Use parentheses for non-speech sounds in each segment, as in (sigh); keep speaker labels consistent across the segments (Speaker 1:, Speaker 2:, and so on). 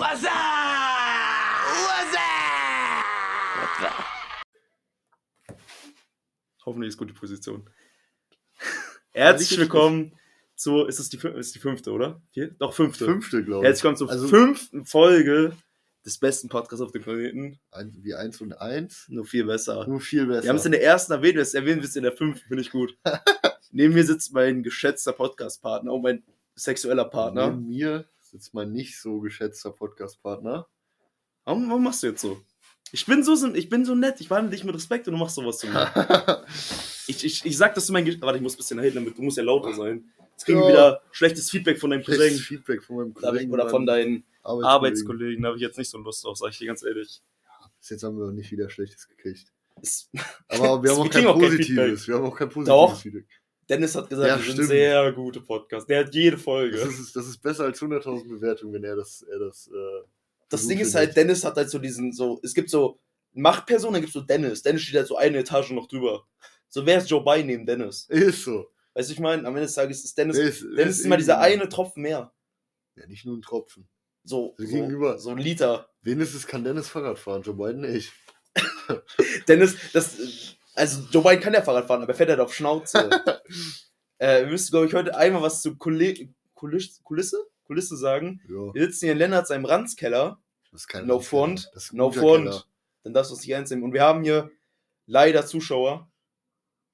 Speaker 1: What's up? What's up?
Speaker 2: Hoffentlich ist gute Position. (laughs) Herzlich willkommen zu, ist es die, ist die fünfte, oder? Vier? Doch, fünfte.
Speaker 3: Fünfte, glaube ich.
Speaker 2: Herzlich willkommen zur
Speaker 3: Also-
Speaker 2: fünften Folge des besten Podcasts auf dem Planeten.
Speaker 3: Ein, wie eins und eins.
Speaker 2: Nur viel besser.
Speaker 3: Nur viel besser.
Speaker 2: Wir haben es in der ersten erwähnt, jetzt erwähnen wir es in der fünften, finde ich gut. (laughs) Neben mir sitzt mein geschätzter Podcast-Partner und mein sexueller Partner.
Speaker 3: Neben mir sitzt mein nicht so geschätzter Podcast-Partner.
Speaker 2: Warum, warum machst du jetzt so? Ich bin so, ich bin so nett, ich behandle dich mit Respekt und du machst sowas zu mir. (laughs) Ich, ich, ich sag, dass du mein. Ge Warte, ich muss ein bisschen nach hinten, damit du musst ja lauter sein. Jetzt kriegen wir
Speaker 3: Ja.
Speaker 2: wieder schlechtes Feedback von deinem
Speaker 3: Schlechtes
Speaker 2: Cousin.
Speaker 3: Feedback von meinem Cousin.
Speaker 2: oder von deinen
Speaker 3: Arbeitskollegen.
Speaker 2: Arbeitskollegen. Da habe ich jetzt nicht so Lust drauf, sag ich dir ganz ehrlich.
Speaker 3: Bis jetzt haben wir nicht wieder Schlechtes gekriegt.
Speaker 2: Es,
Speaker 3: Aber wir (laughs) haben auch kein
Speaker 2: kriegen auch kein
Speaker 3: positives. wir haben auch kein positives
Speaker 2: Doch.
Speaker 3: Feedback.
Speaker 2: Dennis hat gesagt,
Speaker 3: Ja,
Speaker 2: wir sind sehr gute Podcasts. Der hat jede Folge.
Speaker 3: Das ist, das ist besser als 100.000 Bewertungen, wenn er das. Er das, äh,
Speaker 2: Das Ding ist halt, Dennis hat halt so diesen, so, es gibt so Machtpersonen, dann gibt es so Dennis. Dennis steht halt so eine Etage noch drüber. So, wer ist Joe Biden neben Dennis?
Speaker 3: Ist so.
Speaker 2: Weißt du, ich meine, am Ende des Tages ist Dennis,
Speaker 3: ist,
Speaker 2: Dennis ist immer dieser eine Tropfen mehr.
Speaker 3: Ja, nicht nur ein Tropfen.
Speaker 2: So, so,
Speaker 3: gegenüber.
Speaker 2: so ein Liter.
Speaker 3: Wenigstens kann Dennis Fahrrad fahren, Joe Biden nicht. (laughs)
Speaker 2: Dennis, das, also Joe Biden kann ja Fahrrad fahren, aber er fährt halt auf Schnauze. (laughs) äh, wir müssen, glaube ich, heute einmal was zu Kuli Kulis Kulisse? Kulisse sagen.
Speaker 3: Ja,
Speaker 2: Wir sitzen hier in Lennart seinem Ranzkeller.
Speaker 3: das ist kein
Speaker 2: No front, no front.
Speaker 3: Keller.
Speaker 2: Dann darfst du es nicht ernst nehmen. Und wir haben hier leider Zuschauer.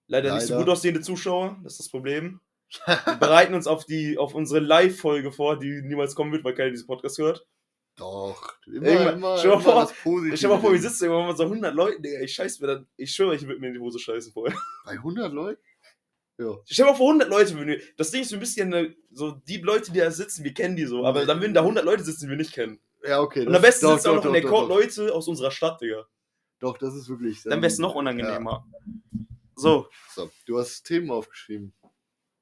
Speaker 2: Leider, nicht so
Speaker 3: Leider.
Speaker 2: gut aussehende Zuschauer, das ist das Problem. Wir bereiten uns auf, die, auf unsere Live-Folge vor, die niemals kommen wird, weil keiner diesen Podcast hört.
Speaker 3: Doch, immer,
Speaker 2: Irgendwann-
Speaker 3: immer,
Speaker 2: dir
Speaker 3: immer
Speaker 2: vor-
Speaker 3: das Positive.
Speaker 2: Stell mal vor, wir sitzen irgendwann mit so 100 Leuten, Digga. Ich scheiß mir dann, ich schwöre, ich würde mir in die Hose scheißen vorher. (laughs)
Speaker 3: Bei 100 Leuten? Ja.
Speaker 2: Stell mal vor, 100 Leute würden wir. Das Ding ist so ein bisschen, äh, so die Leute, die da sitzen, wir kennen die so. Aber dann würden da 100 Leute sitzen, die wir nicht kennen.
Speaker 3: Ja, okay.
Speaker 2: Und am besten sitzen auch noch in der Court. Leute aus unserer Stadt, Digga.
Speaker 3: Doch, das ist wirklich.
Speaker 2: Dann wäre es noch unangenehmer. So,
Speaker 3: So, du hast Themen aufgeschrieben.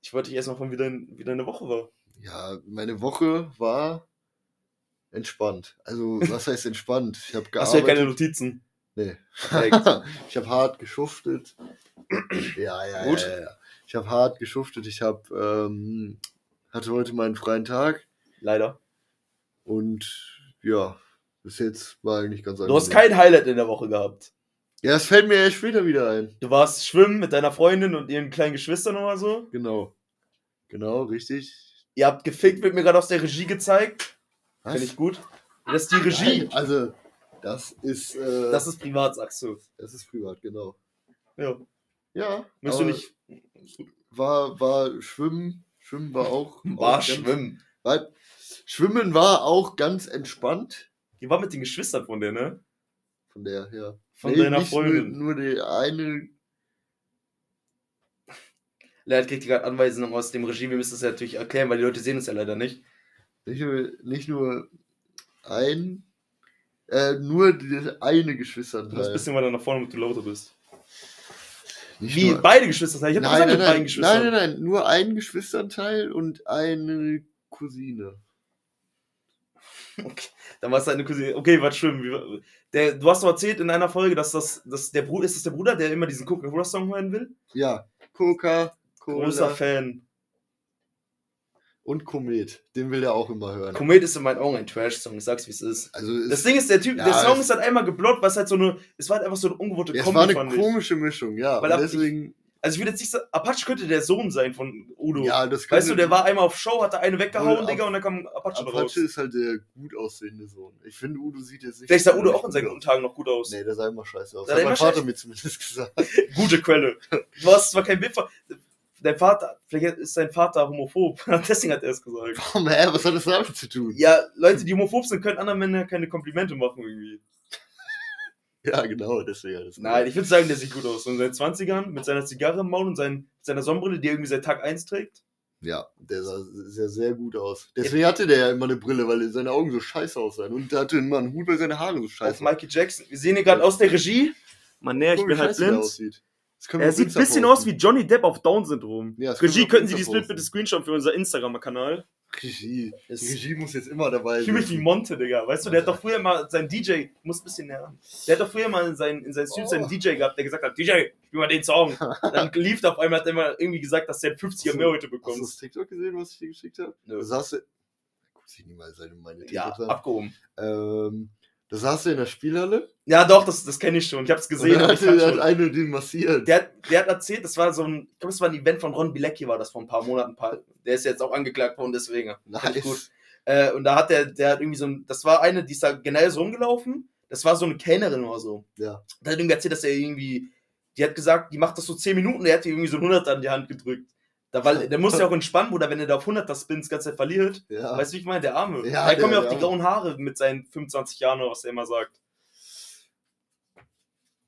Speaker 2: ich wollte dich erstmal von wie, dein, wie deine Woche war.
Speaker 3: Ja, meine Woche war entspannt. Also, was heißt entspannt? Ich habe
Speaker 2: Hast du ja keine Notizen?
Speaker 3: Nee. (laughs) Ich habe hart geschuftet. ja, ja,
Speaker 2: Gut.
Speaker 3: ja, ja. Ich habe hart geschuftet. Ich habe ähm, hatte heute meinen freien Tag
Speaker 2: Leider.
Speaker 3: und ja, bis jetzt war eigentlich ganz
Speaker 2: Du hast kein Highlight in der Woche gehabt.
Speaker 3: Ja, das fällt mir erst später wieder ein.
Speaker 2: Du warst schwimmen mit deiner Freundin und ihren kleinen Geschwistern oder so.
Speaker 3: Genau. Genau, richtig.
Speaker 2: Ihr habt gefickt, wird mir gerade aus der Regie gezeigt. Finde ich gut. Das ist die Regie.
Speaker 3: Nein, also, das ist, äh,
Speaker 2: Das ist privat, sagst du.
Speaker 3: das ist privat, genau.
Speaker 2: Ja.
Speaker 3: Ja.
Speaker 2: Willst du nicht.
Speaker 3: War, war Schwimmen. Schwimmen war auch. (laughs)
Speaker 2: War
Speaker 3: auch ganz-
Speaker 2: schwimmen.
Speaker 3: War, Schwimmen war auch ganz entspannt.
Speaker 2: Die war mit den Geschwistern von der, ne?
Speaker 3: Von der, ja.
Speaker 2: Von deiner
Speaker 3: nicht
Speaker 2: Freundin.
Speaker 3: Nur, nur die eine.
Speaker 2: Leonard kriegt gerade Anweisungen aus dem Regie. Wir müssen das ja natürlich erklären, weil die Leute sehen es ja leider nicht.
Speaker 3: Nicht nur, nicht nur ein. Äh, nur die eine
Speaker 2: Du musst
Speaker 3: Geschwisterteil.
Speaker 2: ein bisschen weiter nach vorne, damit du lauter bist.
Speaker 3: Nicht
Speaker 2: Wie?
Speaker 3: nur-
Speaker 2: Beide Geschwister? Ich hab
Speaker 3: nein, nein, nein,
Speaker 2: Geschwistern.
Speaker 3: nein, nein, nein, nur ein Geschwisterteil und eine Cousine. (laughs)
Speaker 2: Okay, dann war es deine Cousine. Okay. Wie war- Der, du hast doch erzählt in einer Folge, dass das, dass der Bruder, ist das der Bruder, der immer diesen Coca-Cola-Song hören will?
Speaker 3: Ja, Coca, Cola
Speaker 2: Großer Fan.
Speaker 3: Und Komet. Den will er auch immer hören.
Speaker 2: Komet ist in meinen Augen ein Trash-Song, ich sag's wie es ist.
Speaker 3: Also es,
Speaker 2: Das Ding ist, der Typ,
Speaker 3: Ja,
Speaker 2: der Song
Speaker 3: es-
Speaker 2: ist halt einmal geblockt, was halt so eine, es war halt einfach so eine ungewohnte
Speaker 3: es
Speaker 2: Kombi,
Speaker 3: war eine
Speaker 2: fand ich.
Speaker 3: komische Mischung, ja.
Speaker 2: Weil
Speaker 3: deswegen,
Speaker 2: Also ich würde jetzt nicht sagen, Apache könnte der Sohn sein von Udo.
Speaker 3: ja, das
Speaker 2: weißt du,
Speaker 3: könnte-
Speaker 2: der war einmal auf Show, hat da eine weggehauen, Digga, und dann kam Apache, raus.
Speaker 3: Apache ist halt der gut aussehende Sohn. Ich finde, Udo sieht jetzt nicht.
Speaker 2: Vielleicht sah Udo auch in seinen
Speaker 3: gut
Speaker 2: guten Tagen noch gut aus.
Speaker 3: Nee, der sah immer scheiße aus.
Speaker 2: Sah
Speaker 3: Hat mein Vater
Speaker 2: scheiße-
Speaker 3: mir zumindest gesagt. (laughs)
Speaker 2: Gute Quelle. Du hast zwar kein Bild von... Dein Vater, vielleicht ist sein Vater homophob. (laughs) Deswegen hat er es gesagt.
Speaker 3: Warum, hä? Was hat das damit zu tun?
Speaker 2: Ja, Leute, die homophob sind, können anderen Männern keine Komplimente machen irgendwie. (laughs)
Speaker 3: Ja, genau, deswegen. das
Speaker 2: Nein, ich würde sagen, der sieht gut aus. In seinen 20ern, mit seiner Zigarre im Maul und sein, mit seiner Sonnenbrille, die er irgendwie seit Tag 1 trägt.
Speaker 3: Ja, der sah sehr, sehr gut aus. Deswegen hatte der ja immer eine Brille, weil seine Augen so scheiße aussahen. Und der hatte immer einen Hut, weil seine Haare so
Speaker 2: Auf
Speaker 3: scheiße
Speaker 2: Michael Jackson. Wir sehen hier gerade aus der Regie. Mann, näher, ich bin halt blind.
Speaker 3: aussieht. Das
Speaker 2: Er sieht ein bisschen aus wie Johnny Depp auf Down-Syndrom.
Speaker 3: Ja, das
Speaker 2: Regie, könnten Sie dieses Bild bitte screenshotten für unser Instagram-Kanal?
Speaker 3: Regie. Regie muss jetzt immer dabei
Speaker 2: Ich fühle mich wie
Speaker 3: sein.
Speaker 2: Monte, Digga. Weißt du, der hat doch früher mal sein DJ, muss ein bisschen näher. Der hat doch früher mal in seinen, in seinen Streams seinen
Speaker 3: Oh.
Speaker 2: DJ gehabt, der gesagt hat, DJ, spiel mal den Song. Dann (laughs) lief der auf einmal, hat er immer irgendwie gesagt, dass der 50er mehr heute
Speaker 3: Hast du
Speaker 2: bekommt.
Speaker 3: das TikTok gesehen, was ich dir geschickt habe?
Speaker 2: Nö.
Speaker 3: Da saß er. guckt sich niemals seine meine
Speaker 2: Ja,
Speaker 3: TikToks an.
Speaker 2: abgehoben.
Speaker 3: Ähm, das saß du in der Spielhalle.
Speaker 2: Ja, doch, das, das kenne ich schon. Ich habe es
Speaker 3: Und
Speaker 2: gesehen.
Speaker 3: dann
Speaker 2: aber
Speaker 3: hat, hat
Speaker 2: schon.
Speaker 3: eine den massiert.
Speaker 2: Der, hat- der hat erzählt, das war so ein, ich glaube, es war ein Event von Ron Bilecki, war das vor ein paar Monaten. Der ist jetzt auch angeklagt worden, deswegen. Ich gut. Äh, und da hat der, der hat irgendwie so ein, das war eine, die ist da generell so rumgelaufen. Das war so eine Kellnerin oder so.
Speaker 3: Ja.
Speaker 2: Der hat irgendwie erzählt, dass er irgendwie, die hat gesagt, die macht das so 10 Minuten, der hat irgendwie so ein 100 an die Hand gedrückt. Da, weil, der muss ja auch entspannen, Bruder, wenn er da auf 100 das Spins ganze Zeit verliert.
Speaker 3: Ja.
Speaker 2: Weißt du, wie ich meine? Der Arme.
Speaker 3: Ja,
Speaker 2: da kommen ja auch die grauen Haare mit seinen 25 Jahren oder was er immer sagt.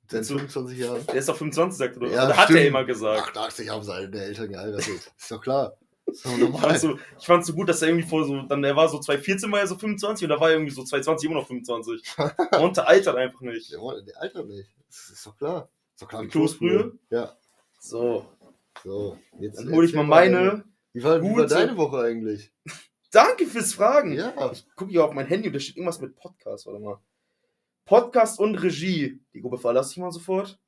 Speaker 3: Seit
Speaker 2: so-
Speaker 3: 25 Jahren.
Speaker 2: Der ist doch 25, sagt er, oder?
Speaker 3: Ja,
Speaker 2: oder hat er immer gesagt.
Speaker 3: 88 haben seine Eltern geheiratet. Ist doch klar. Ist doch normal.
Speaker 2: Ich fand's so, ich fand's so gut, dass er irgendwie vor so, dann, er war so 2014 war er so 25 und da war er irgendwie so 2020 immer noch 25. (laughs) Und der altert einfach nicht.
Speaker 3: Der, der Alter nicht. Das ist doch klar. Ist doch klar.
Speaker 2: Kloßbrühe.
Speaker 3: Ja.
Speaker 2: So,
Speaker 3: So. Jetzt
Speaker 2: dann hole ich mal meine.
Speaker 3: Wie war, wie war deine Woche eigentlich? (laughs)
Speaker 2: Danke fürs Fragen.
Speaker 3: Ja.
Speaker 2: Ich gucke hier auf mein Handy und da steht irgendwas mit Podcast, warte mal. Podcast und Regie. Die Gruppe verlasse ich mal sofort.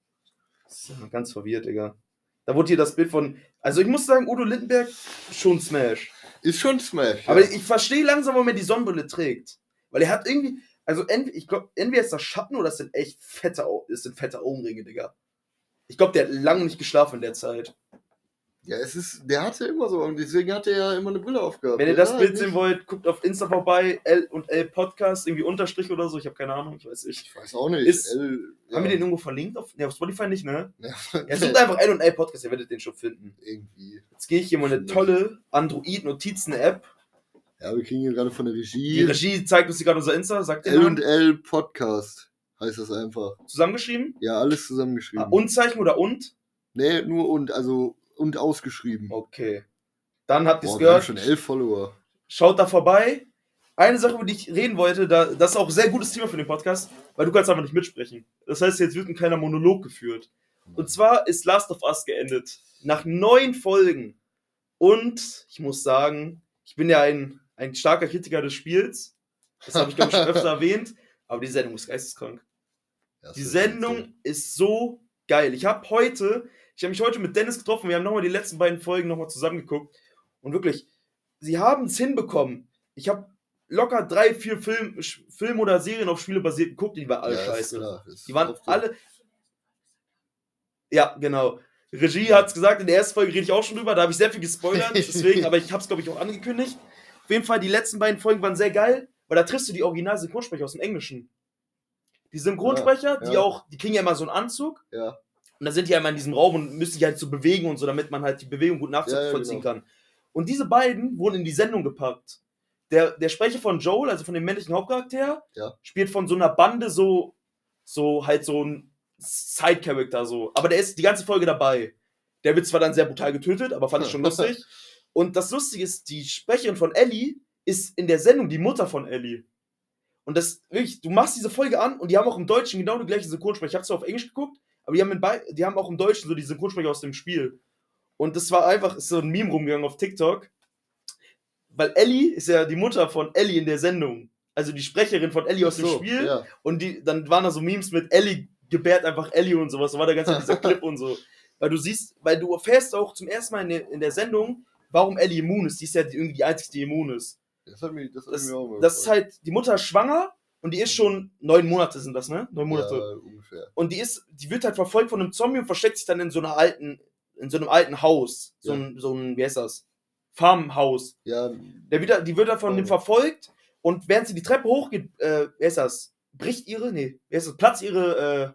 Speaker 2: So, ganz verwirrt, Digga. Da wurde hier das Bild von. Also ich muss sagen, Udo Lindenberg schon Smash.
Speaker 3: Ist schon Smash.
Speaker 2: Aber
Speaker 3: ja.
Speaker 2: ich verstehe langsam, warum er die Sonnenbrille trägt. Weil er hat irgendwie. Also ent, ich glaube, entweder ist das Schatten oder das sind echt fette, das sind fette Augenringe, Digga. Ich glaube, der hat lange nicht geschlafen in der Zeit.
Speaker 3: Ja, es ist, der hatte immer so und deswegen hat er ja immer eine Brille aufgehabt.
Speaker 2: Wenn ihr
Speaker 3: Ja,
Speaker 2: das Bild sehen wollt, guckt auf Insta vorbei, L und L Podcast, irgendwie Unterstrich oder so, ich habe keine Ahnung, ich weiß nicht.
Speaker 3: Ich weiß auch nicht.
Speaker 2: Ist-
Speaker 3: L,
Speaker 2: Haben wir den irgendwo verlinkt? Auf, ne, auf Spotify nicht, ne? (laughs)
Speaker 3: Ja,
Speaker 2: Ja, sucht einfach L und L Podcast, ihr werdet den schon finden.
Speaker 3: irgendwie.
Speaker 2: Jetzt gehe ich hier mal eine tolle Android-Notizen-App.
Speaker 3: Ja, wir kriegen hier gerade von der
Speaker 2: Die
Speaker 3: Regie.
Speaker 2: Regie zeigt uns hier gerade unser Insta, sagt
Speaker 3: L und L Podcast heißt das einfach.
Speaker 2: zusammengeschrieben.
Speaker 3: Ja, alles zusammengeschrieben.
Speaker 2: Ah, Unzeichen oder und?
Speaker 3: Nee, nur und, also und ausgeschrieben.
Speaker 2: Okay. Dann habt ihr es gehört.
Speaker 3: schon elf Follower.
Speaker 2: Schaut da vorbei. Eine Sache, über die ich reden wollte, da, das ist auch ein sehr gutes Thema für den Podcast, weil du kannst einfach nicht mitsprechen. Das heißt, jetzt wird ein kleiner Monolog geführt. Und zwar ist Last of Us geendet. Nach neun Folgen. Und ich muss sagen, ich bin ja ein, ein starker Kritiker des Spiels. Das habe ich, glaube ich, schon öfter (laughs) erwähnt. Aber die Sendung ist geisteskrank.
Speaker 3: Ja,
Speaker 2: Die
Speaker 3: das
Speaker 2: Sendung ist so geil. Ich habe heute, ich habe mich heute mit Dennis getroffen. Wir haben nochmal die letzten beiden Folgen nochmal zusammengeguckt. Und wirklich, sie haben es hinbekommen. Ich habe locker drei, vier Film, Filme oder Serien auf Spiele basiert geguckt, die waren alle
Speaker 3: Ja,
Speaker 2: scheiße.
Speaker 3: klar,
Speaker 2: Die waren alle. Ja, genau. Regie hat es gesagt, in der ersten Folge rede ich auch schon drüber, da habe ich sehr viel gespoilert, (laughs) deswegen, aber ich habe es, glaube ich, auch angekündigt. Auf jeden Fall, die letzten beiden Folgen waren sehr geil, weil da triffst du die Original-Synchronsprecher aus dem Englischen. Die Synchronsprecher,
Speaker 3: Ja,
Speaker 2: die
Speaker 3: ja.
Speaker 2: auch, die kriegen ja immer so einen Anzug
Speaker 3: Ja,
Speaker 2: und da sind die ja immer in diesem Raum und müssen sich halt so bewegen und so, damit man halt die Bewegung gut nachvollziehen
Speaker 3: ja, genau.
Speaker 2: kann. Und diese beiden wurden in die Sendung gepackt. Der, der Sprecher von Joel, also von dem männlichen Hauptcharakter,
Speaker 3: Ja.
Speaker 2: spielt von so einer Bande so, so halt so ein Side-Character so. Aber der ist die ganze Folge dabei. Der wird zwar dann sehr brutal getötet, aber fand ich schon (laughs) lustig. Und das Lustige ist, die Sprecherin von Ellie ist in der Sendung die Mutter von Ellie. Und das wirklich, du machst diese Folge an und die haben auch im Deutschen genau die gleiche Synchronsprecher. Ich habe zwar auf Englisch geguckt, aber die haben, in die haben auch im Deutschen so die Synchronsprecher aus dem Spiel. Und das war einfach, ist so ein Meme rumgegangen auf TikTok. Weil Ellie ist ja die Mutter von Ellie in der Sendung. Also die Sprecherin von Ellie aus dem
Speaker 3: so,
Speaker 2: Spiel.
Speaker 3: Ja.
Speaker 2: Und die, dann waren da so Memes mit Ellie gebärt einfach Ellie und sowas. Da war der ganze dieser (laughs) Clip und so. Weil du siehst, weil du erfährst auch zum ersten Mal in der, in der Sendung, warum Ellie immun ist. Die ist ja die, irgendwie die einzige, die immun ist.
Speaker 3: Das hat mich, das hat
Speaker 2: Das,
Speaker 3: mir auch
Speaker 2: das ist halt, die Mutter ist schwanger und die ist schon neun Monate sind das, ne? Neun Monate.
Speaker 3: Ja, ungefähr.
Speaker 2: Und die ist, die wird halt verfolgt von einem Zombie und versteckt sich dann in so einer alten, in so einem alten Haus. So,
Speaker 3: Ja.
Speaker 2: ein, so ein, wie heißt das? Farmhaus.
Speaker 3: Ja,
Speaker 2: Der wird, die wird dann von
Speaker 3: Oh.
Speaker 2: dem verfolgt und während sie die Treppe hochgeht, äh, wer ist das? Bricht ihre, nee, wer ist das? Platz ihre, äh,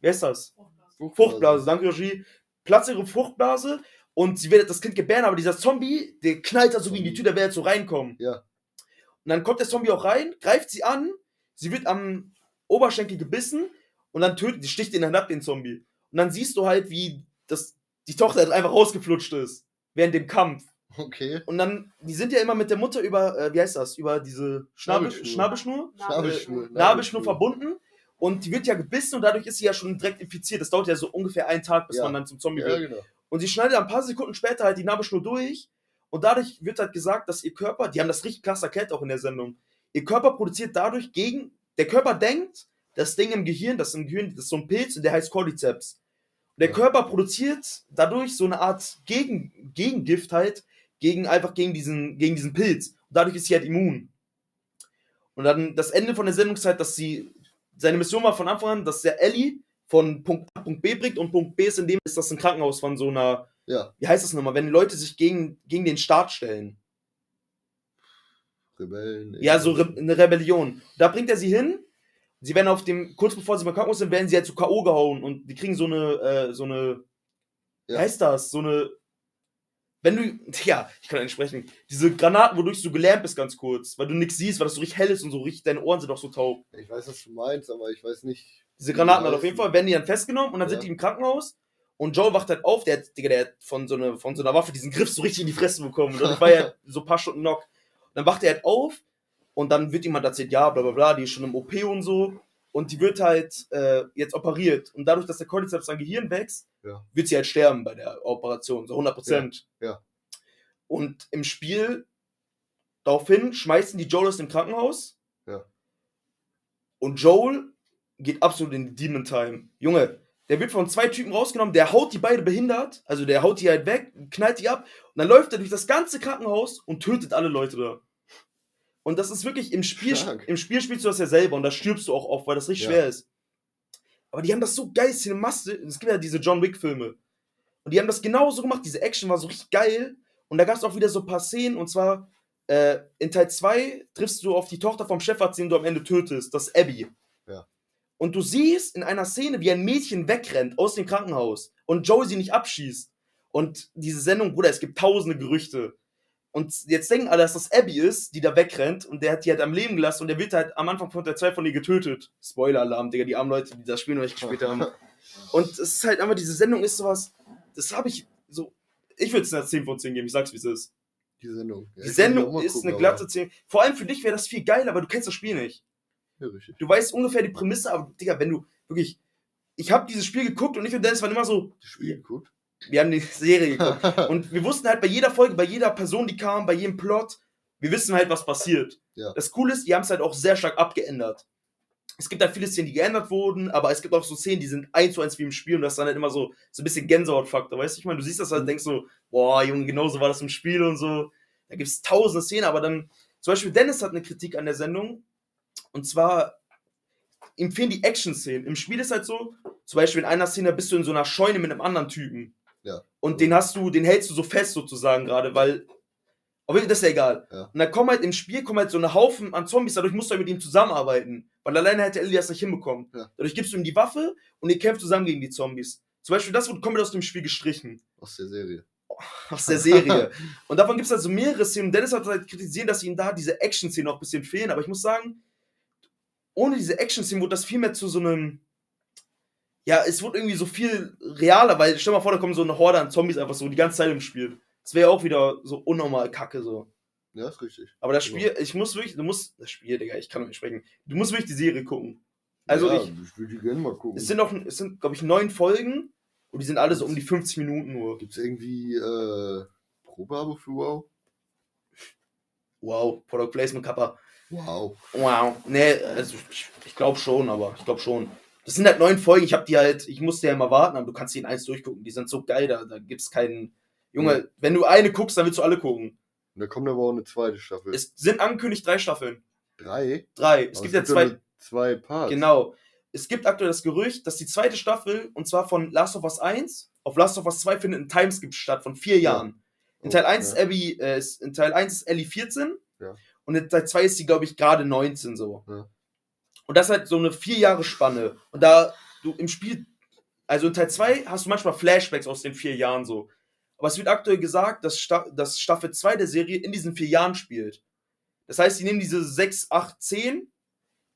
Speaker 2: wer ist das? Fruchtblase, danke Regie. Platz ihre Fruchtblase und sie wird das Kind gebären, aber dieser Zombie, der knallt da so wie in die Tür, der will jetzt so reinkommen.
Speaker 3: Ja.
Speaker 2: Und dann kommt der Zombie auch rein, greift sie an, sie wird am Oberschenkel gebissen und dann tötet, die sticht ihn dann ab, den Zombie. Und dann siehst du halt, wie das, die Tochter halt einfach rausgeflutscht ist, während dem Kampf.
Speaker 3: Okay.
Speaker 2: Und dann, die sind ja immer mit der Mutter über, äh, wie heißt das, über diese Schnabel,
Speaker 3: Schnabelschnur.
Speaker 2: Schnabelschnur,
Speaker 3: Nabelschnur.
Speaker 2: Nabelschnur verbunden. Und die wird ja gebissen und dadurch ist sie ja schon direkt infiziert. Das dauert ja so ungefähr einen Tag, bis
Speaker 3: Ja.
Speaker 2: man dann zum Zombie
Speaker 3: Ja,
Speaker 2: wird.
Speaker 3: genau.
Speaker 2: Und sie schneidet ein paar Sekunden später halt die Nabelschnur durch. Und dadurch wird halt gesagt, dass ihr Körper, die haben das richtig krass erklärt auch in der Sendung, ihr Körper produziert dadurch gegen, der Körper denkt, das Ding im Gehirn, das im Gehirn, das ist so ein Pilz und der heißt Cordyceps. Und der. Körper produziert dadurch so eine Art gegen, Gegengift halt, gegen, einfach gegen diesen, gegen diesen Pilz. dadurch ist sie halt immun. Und dann das Ende von der Sendungszeit, dass sie, seine Mission war von Anfang an, dass der Ellie von Punkt A Punkt B bringt und Punkt B ist in dem, ist das ein Krankenhaus von so einer,
Speaker 3: Ja,
Speaker 2: wie heißt das nochmal, wenn Leute sich gegen, gegen den Staat stellen.
Speaker 3: Rebellen.
Speaker 2: Ja, so Re eine Rebellion. Da bringt er sie hin. Sie werden auf dem, kurz bevor sie Krankenhaus sind, werden sie halt zu K.O. gehauen und die kriegen so eine, äh, so eine, wie
Speaker 3: Ja.
Speaker 2: heißt das? So eine, wenn du, ja, ich kann nicht sprechen, diese Granaten, wodurch du gelähmt bist ganz kurz, weil du nichts siehst, weil das so richtig hell ist und so richtig, deine Ohren sind auch so taub.
Speaker 3: Ich weiß, was du meinst, aber ich weiß nicht.
Speaker 2: Diese Granaten halt auf jeden. Fall, werden die dann festgenommen und dann
Speaker 3: Ja.
Speaker 2: sind die im Krankenhaus und Joel wacht halt auf, der hat, Digga, der hat von so, eine, von so einer Waffe diesen Griff so richtig in die Fresse bekommen. Und dann war er (laughs) so ein paar Stunden knock. Dann wacht er halt auf und dann wird jemand erzählt, ja, bla bla bla, die ist schon im OP und so. Und die wird halt äh, jetzt operiert. Und dadurch, dass der Cordyceps sein Gehirn wächst,
Speaker 3: Ja.
Speaker 2: wird sie halt sterben bei der Operation, so 100 Prozent.
Speaker 3: Ja, ja.
Speaker 2: Und im Spiel, daraufhin, schmeißen die Joel aus dem Krankenhaus.
Speaker 3: Ja.
Speaker 2: Und Joel geht absolut in die Demon Time. Junge, der wird von zwei Typen rausgenommen, der haut die beide behindert, also der haut die halt weg, knallt die ab und dann läuft er durch das ganze Krankenhaus und tötet alle Leute da. Und das ist wirklich im Spiel,
Speaker 3: Stark.
Speaker 2: im Spiel spielst du das ja selber und da stirbst du auch oft, weil das richtig
Speaker 3: Ja.
Speaker 2: schwer ist. Aber die haben das so geil cinemastisch, es gibt ja diese John Wick Filme. Und die haben das genauso gemacht, diese Action war so richtig geil und da gab es auch wieder so ein paar Szenen und zwar äh, in Teil 2 triffst du auf die Tochter vom Chefarzt, den du am Ende tötest, das ist Abby. Und du siehst in einer Szene, wie ein Mädchen wegrennt aus dem Krankenhaus und Joey sie nicht abschießt. Und diese Sendung, Bruder, es gibt tausende Gerüchte. Und jetzt denken alle, dass das Abby ist, die da wegrennt und der hat die halt am Leben gelassen und der wird halt am Anfang von der 2 von ihr getötet. Spoiler-Alarm, Digga, die armen Leute, die das Spiel noch nicht gespielt haben. (laughs) Und es ist halt einfach, diese Sendung ist sowas, das habe ich so, ich würde es eine 10 von 10 geben, ich sag's wie es ist.
Speaker 3: Die Sendung. Ja,
Speaker 2: Die Sendung ist
Speaker 3: gucken,
Speaker 2: eine glatte 10. Vor allem für dich wäre das viel geiler, aber du kennst das Spiel nicht.
Speaker 3: Richtig.
Speaker 2: Du weißt ungefähr die Prämisse, aber Digga, wenn du wirklich, ich habe dieses Spiel geguckt und ich und Dennis waren immer so,
Speaker 3: Das Spiel gut.
Speaker 2: wir haben die Serie geguckt. (laughs) Und wir wussten halt bei jeder Folge, bei jeder Person, die kam, bei jedem Plot, wir wissen halt, was passiert.
Speaker 3: Ja.
Speaker 2: Das Coole ist, die haben es halt auch sehr stark abgeändert. Es gibt halt viele Szenen, die geändert wurden, aber es gibt auch so Szenen, die sind eins zu eins wie im Spiel und das ist dann halt immer so, so ein bisschen Gänsehautfaktor, weißt du? Ich meine, du siehst das halt und denkst so, boah, Junge, genau so war das im Spiel und so. Da gibt es tausende Szenen, aber dann, zum Beispiel Dennis hat eine Kritik an der Sendung und zwar, ihm fehlen die Action-Szenen. Im Spiel ist halt so, zum Beispiel in einer Szene bist du in so einer Scheune mit einem anderen Typen.
Speaker 3: Ja.
Speaker 2: Und den hast du, den hältst du so fest sozusagen gerade, weil. Aber das ist ja egal.
Speaker 3: Ja.
Speaker 2: Und dann kommen halt im Spiel kommen halt so eine Haufen an Zombies, dadurch musst du halt mit ihm zusammenarbeiten. Weil alleine hätte Ellie das nicht hinbekommen.
Speaker 3: Ja.
Speaker 2: Dadurch gibst du ihm die Waffe und ihr kämpft zusammen gegen die Zombies. Zum Beispiel, das wird komplett aus dem Spiel gestrichen.
Speaker 3: Aus der Serie.
Speaker 2: Aus der Serie. (laughs) und davon gibt es halt so mehrere Szenen. Dennis hat halt kritisiert, dass ihm da diese Action-Szenen auch ein bisschen fehlen. Aber ich muss sagen, ohne diese Action-Szenen wurde das viel mehr zu so einem. Ja, es wurde irgendwie so viel realer, weil stell mal vor, da kommen so eine Horde an Zombies einfach so die ganze Zeit im Spiel. Das wäre auch wieder so unnormal kacke so.
Speaker 3: Ja, ist richtig.
Speaker 2: Aber das Spiel, ich muss wirklich, du musst, das Spiel, Digga, ich kann doch nicht sprechen. Du musst wirklich die Serie gucken. Also
Speaker 3: ja,
Speaker 2: ich,
Speaker 3: ich will die gerne mal gucken.
Speaker 2: es sind noch, es sind, glaube ich, neun Folgen und die sind alle so um die 50 Minuten nur.
Speaker 3: Gibt es irgendwie äh, Probeabo für WoW?
Speaker 2: Wow, Product Placement Kappa.
Speaker 3: Wow.
Speaker 2: Wow. Nee, also ich, ich glaube schon, aber ich glaube schon. Das sind halt neun Folgen, ich habe die halt, ich musste ja immer warten, aber du kannst die in eins durchgucken. Die sind so geil, da, da gibt's keinen. Junge, wenn du eine guckst, dann willst du alle gucken.
Speaker 3: Und da kommt aber auch eine zweite Staffel.
Speaker 2: Es sind angekündigt drei Staffeln.
Speaker 3: Drei?
Speaker 2: Drei. Es
Speaker 3: Aber
Speaker 2: gibt ja zwei.
Speaker 3: zwei Parts.
Speaker 2: Genau. Es gibt aktuell das Gerücht, dass die zweite Staffel, und zwar von Last of Us 1 auf Last of Us 2 findet ein Timeskip statt von vier
Speaker 3: Ja.
Speaker 2: Jahren. In
Speaker 3: Oh,
Speaker 2: Teil 1
Speaker 3: ja.
Speaker 2: ist Abby, äh, in Teil 1 ist Ellie 14
Speaker 3: Ja.
Speaker 2: Und in Teil 2 ist sie, glaube ich, gerade 19 so.
Speaker 3: Ja.
Speaker 2: Und das ist halt so eine vier Jahre Spanne. Und da du im Spiel, also in Teil 2 hast du manchmal Flashbacks aus den vier Jahren so. Aber es wird aktuell gesagt, dass, Sta dass Staffel 2 der Serie in diesen vier Jahren spielt. Das heißt, die nehmen diese 6, 8, 10,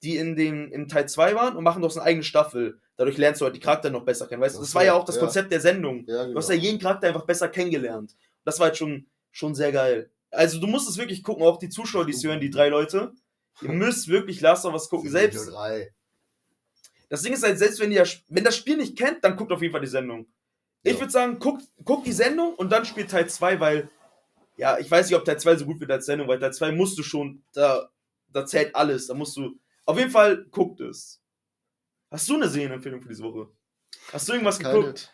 Speaker 2: die in dem, im Teil 2 waren und machen daraus eine eigene Staffel. Dadurch lernst du halt die Charakter noch besser kennen. Weißt du, das war ja auch das
Speaker 3: ja.
Speaker 2: Konzept der Sendung.
Speaker 3: Ja,
Speaker 2: Du
Speaker 3: genau.
Speaker 2: hast ja jeden Charakter einfach besser kennengelernt. Das war halt schon, schon sehr geil. Also du musst es wirklich gucken, auch die Zuschauer, die es hören, die drei Leute. Ihr müsst wirklich Last of Us gucken. Selbst, das Ding ist halt, selbst wenn ihr das, wenn das Spiel nicht kennt, dann guckt auf jeden Fall die Sendung. Ich
Speaker 3: Ja.
Speaker 2: würde sagen, guckt, guckt die Sendung und dann spielt Teil 2, weil, ja, ich weiß nicht, ob Teil 2 so gut wird als Sendung, weil Teil 2 musst du schon, da, da zählt alles, da musst du, auf jeden Fall guckt es. Hast du eine Serienempfehlung für diese Woche? Hast du irgendwas
Speaker 3: Keine.
Speaker 2: geguckt?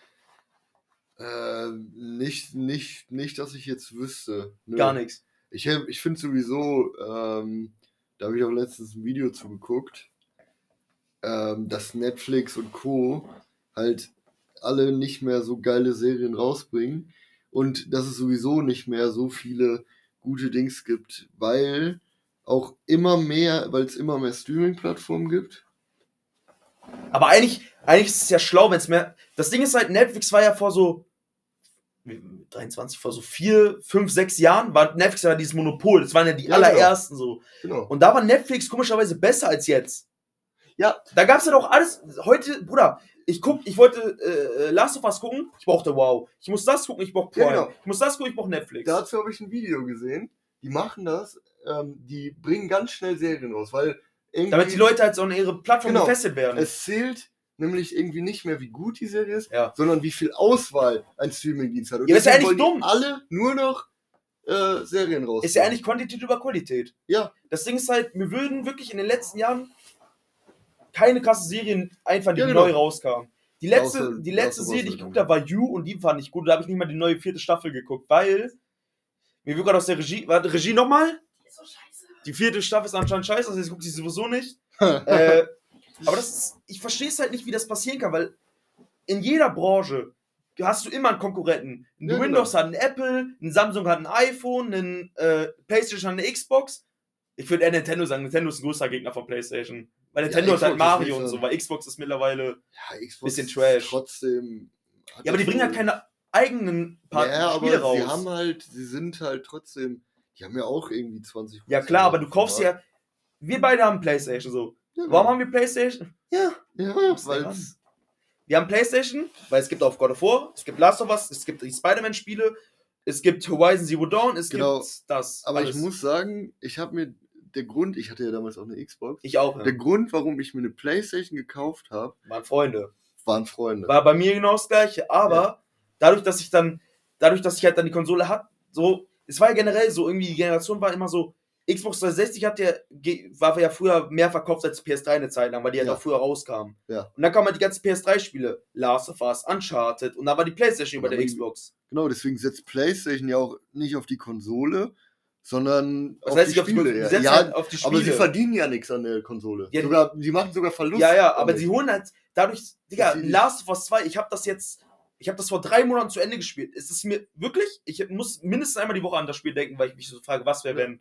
Speaker 3: Äh, nicht, nicht, nicht, dass ich jetzt wüsste. Nö.
Speaker 2: Gar nichts.
Speaker 3: Ich, ich finde sowieso, ähm, da habe ich auch letztens ein Video zugeguckt, ähm, dass Netflix und Co. halt alle nicht mehr so geile Serien rausbringen und dass es sowieso nicht mehr so viele gute Dings gibt, weil auch immer mehr, weil es immer mehr Streaming-Plattformen gibt.
Speaker 2: Aber eigentlich, eigentlich ist es ja schlau, wenn es mehr. Das Ding ist halt, Netflix war ja vor so. wie- 23, vor so vier, fünf, sechs Jahren war Netflix ja dieses Monopol. Das waren ja die
Speaker 3: Ja, genau.
Speaker 2: allerersten so.
Speaker 3: Genau.
Speaker 2: Und da war Netflix komischerweise besser als jetzt.
Speaker 3: Ja.
Speaker 2: Da gab's ja doch alles. Heute, Bruder, ich guck, ich wollte äh, Last of Us gucken, ich brauchte Wow. Ich muss das gucken, ich brauch Prime.
Speaker 3: Ja, genau.
Speaker 2: Ich muss das gucken, ich brauch Netflix.
Speaker 3: Dazu habe ich ein Video gesehen. Die machen das, ähm, die bringen ganz schnell Serien raus, weil
Speaker 2: Damit die Leute halt so an ihre Plattform
Speaker 3: Genau.
Speaker 2: gefesselt werden.
Speaker 3: es zählt nämlich irgendwie nicht mehr, wie gut die Serie ist,
Speaker 2: Ja.
Speaker 3: sondern wie viel Auswahl ein Streamingdienst hat. Und
Speaker 2: Ja, ist ja eigentlich dumm.
Speaker 3: alle nur noch äh, Serien raus.
Speaker 2: ist ja eigentlich Quantität über Qualität.
Speaker 3: Ja.
Speaker 2: Das Ding ist halt, wir würden wirklich in den letzten Jahren keine krasse Serien einfach, die
Speaker 3: Ja, genau.
Speaker 2: neu rauskamen. Die letzte,
Speaker 3: Außer-
Speaker 2: die letzte Serie, die ich geguckt habe, war You und die fand ich gut. Da habe ich nicht mal die neue vierte Staffel geguckt, weil mir wird gerade aus der Regie. Warte, Regie nochmal? Die vierte Staffel ist anscheinend scheiße, also jetzt guckt sie sowieso nicht. (laughs) äh, (laughs) aber das ist, ich verstehe es halt nicht, wie das passieren kann, weil in jeder Branche hast du immer einen Konkurrenten. Ein
Speaker 3: Ja,
Speaker 2: Windows
Speaker 3: genau.
Speaker 2: hat ein Apple, ein Samsung hat ein iPhone, ein äh, PlayStation hat eine Xbox. Ich würde eher Nintendo sagen, Nintendo ist ein größer Gegner von PlayStation. Weil
Speaker 3: Ja,
Speaker 2: Nintendo hat halt
Speaker 3: Xbox ist
Speaker 2: Mario
Speaker 3: nicht
Speaker 2: und
Speaker 3: so-
Speaker 2: weil Xbox ist mittlerweile.
Speaker 3: ja, Xbox
Speaker 2: bisschen Trash.
Speaker 3: Trotzdem.
Speaker 2: Ja, aber die bringen halt keine eigenen Part
Speaker 3: Ja,
Speaker 2: Spiele raus.
Speaker 3: sie haben halt, sie sind halt trotzdem, die haben ja auch irgendwie 20
Speaker 2: ja klar, aber du kaufst ja. Wir beide haben PlayStation so.
Speaker 3: ja
Speaker 2: Warum haben wir PlayStation? Ja,
Speaker 3: Ja, weil.
Speaker 2: Wir haben PlayStation, weil es gibt auch God of War, es gibt Last of Us, es gibt die Spider-Man-Spiele, es gibt Horizon Zero Dawn, es
Speaker 3: Genau.
Speaker 2: gibt das.
Speaker 3: Aber
Speaker 2: alles.
Speaker 3: ich muss sagen, ich habe mir der Grund, ich hatte ja damals auch eine Xbox.
Speaker 2: Ich auch.
Speaker 3: Der
Speaker 2: Ja.
Speaker 3: Grund, warum ich mir eine Playstation gekauft habe,
Speaker 2: Waren Freunde.
Speaker 3: waren Freunde.
Speaker 2: War bei mir genau das gleiche. Aber dadurch, dass ich dann, dadurch, dass ich halt dann die Konsole hatte, so, es war ja generell so, irgendwie die Generation war immer so, Xbox 360 hat ja, war ja früher mehr verkauft als PS3 eine Zeit lang, weil die halt
Speaker 3: Ja.
Speaker 2: auch früher rauskamen.
Speaker 3: Ja.
Speaker 2: Und dann kamen halt die ganzen PS3-Spiele, Last of Us, Uncharted, und dann war die Playstation über der Xbox.
Speaker 3: Genau, deswegen setzt PlayStation ja auch nicht auf die Konsole, sondern
Speaker 2: Das
Speaker 3: auf
Speaker 2: heißt,
Speaker 3: die
Speaker 2: ich
Speaker 3: Spiele.
Speaker 2: die
Speaker 3: ja. ja,
Speaker 2: halt auf die Spiele.
Speaker 3: aber sie verdienen ja nichts an der Konsole.
Speaker 2: Ja,
Speaker 3: sogar, die machen sogar Verlust.
Speaker 2: Ja, ja, aber sie holen halt dadurch, Digga, Last of Us 2, ich habe das jetzt, ich habe das vor drei Monaten zu Ende gespielt. Es ist mir wirklich, ich muss mindestens einmal die Woche an das Spiel denken, weil ich mich so frage, was wäre,
Speaker 3: Ja.
Speaker 2: wenn.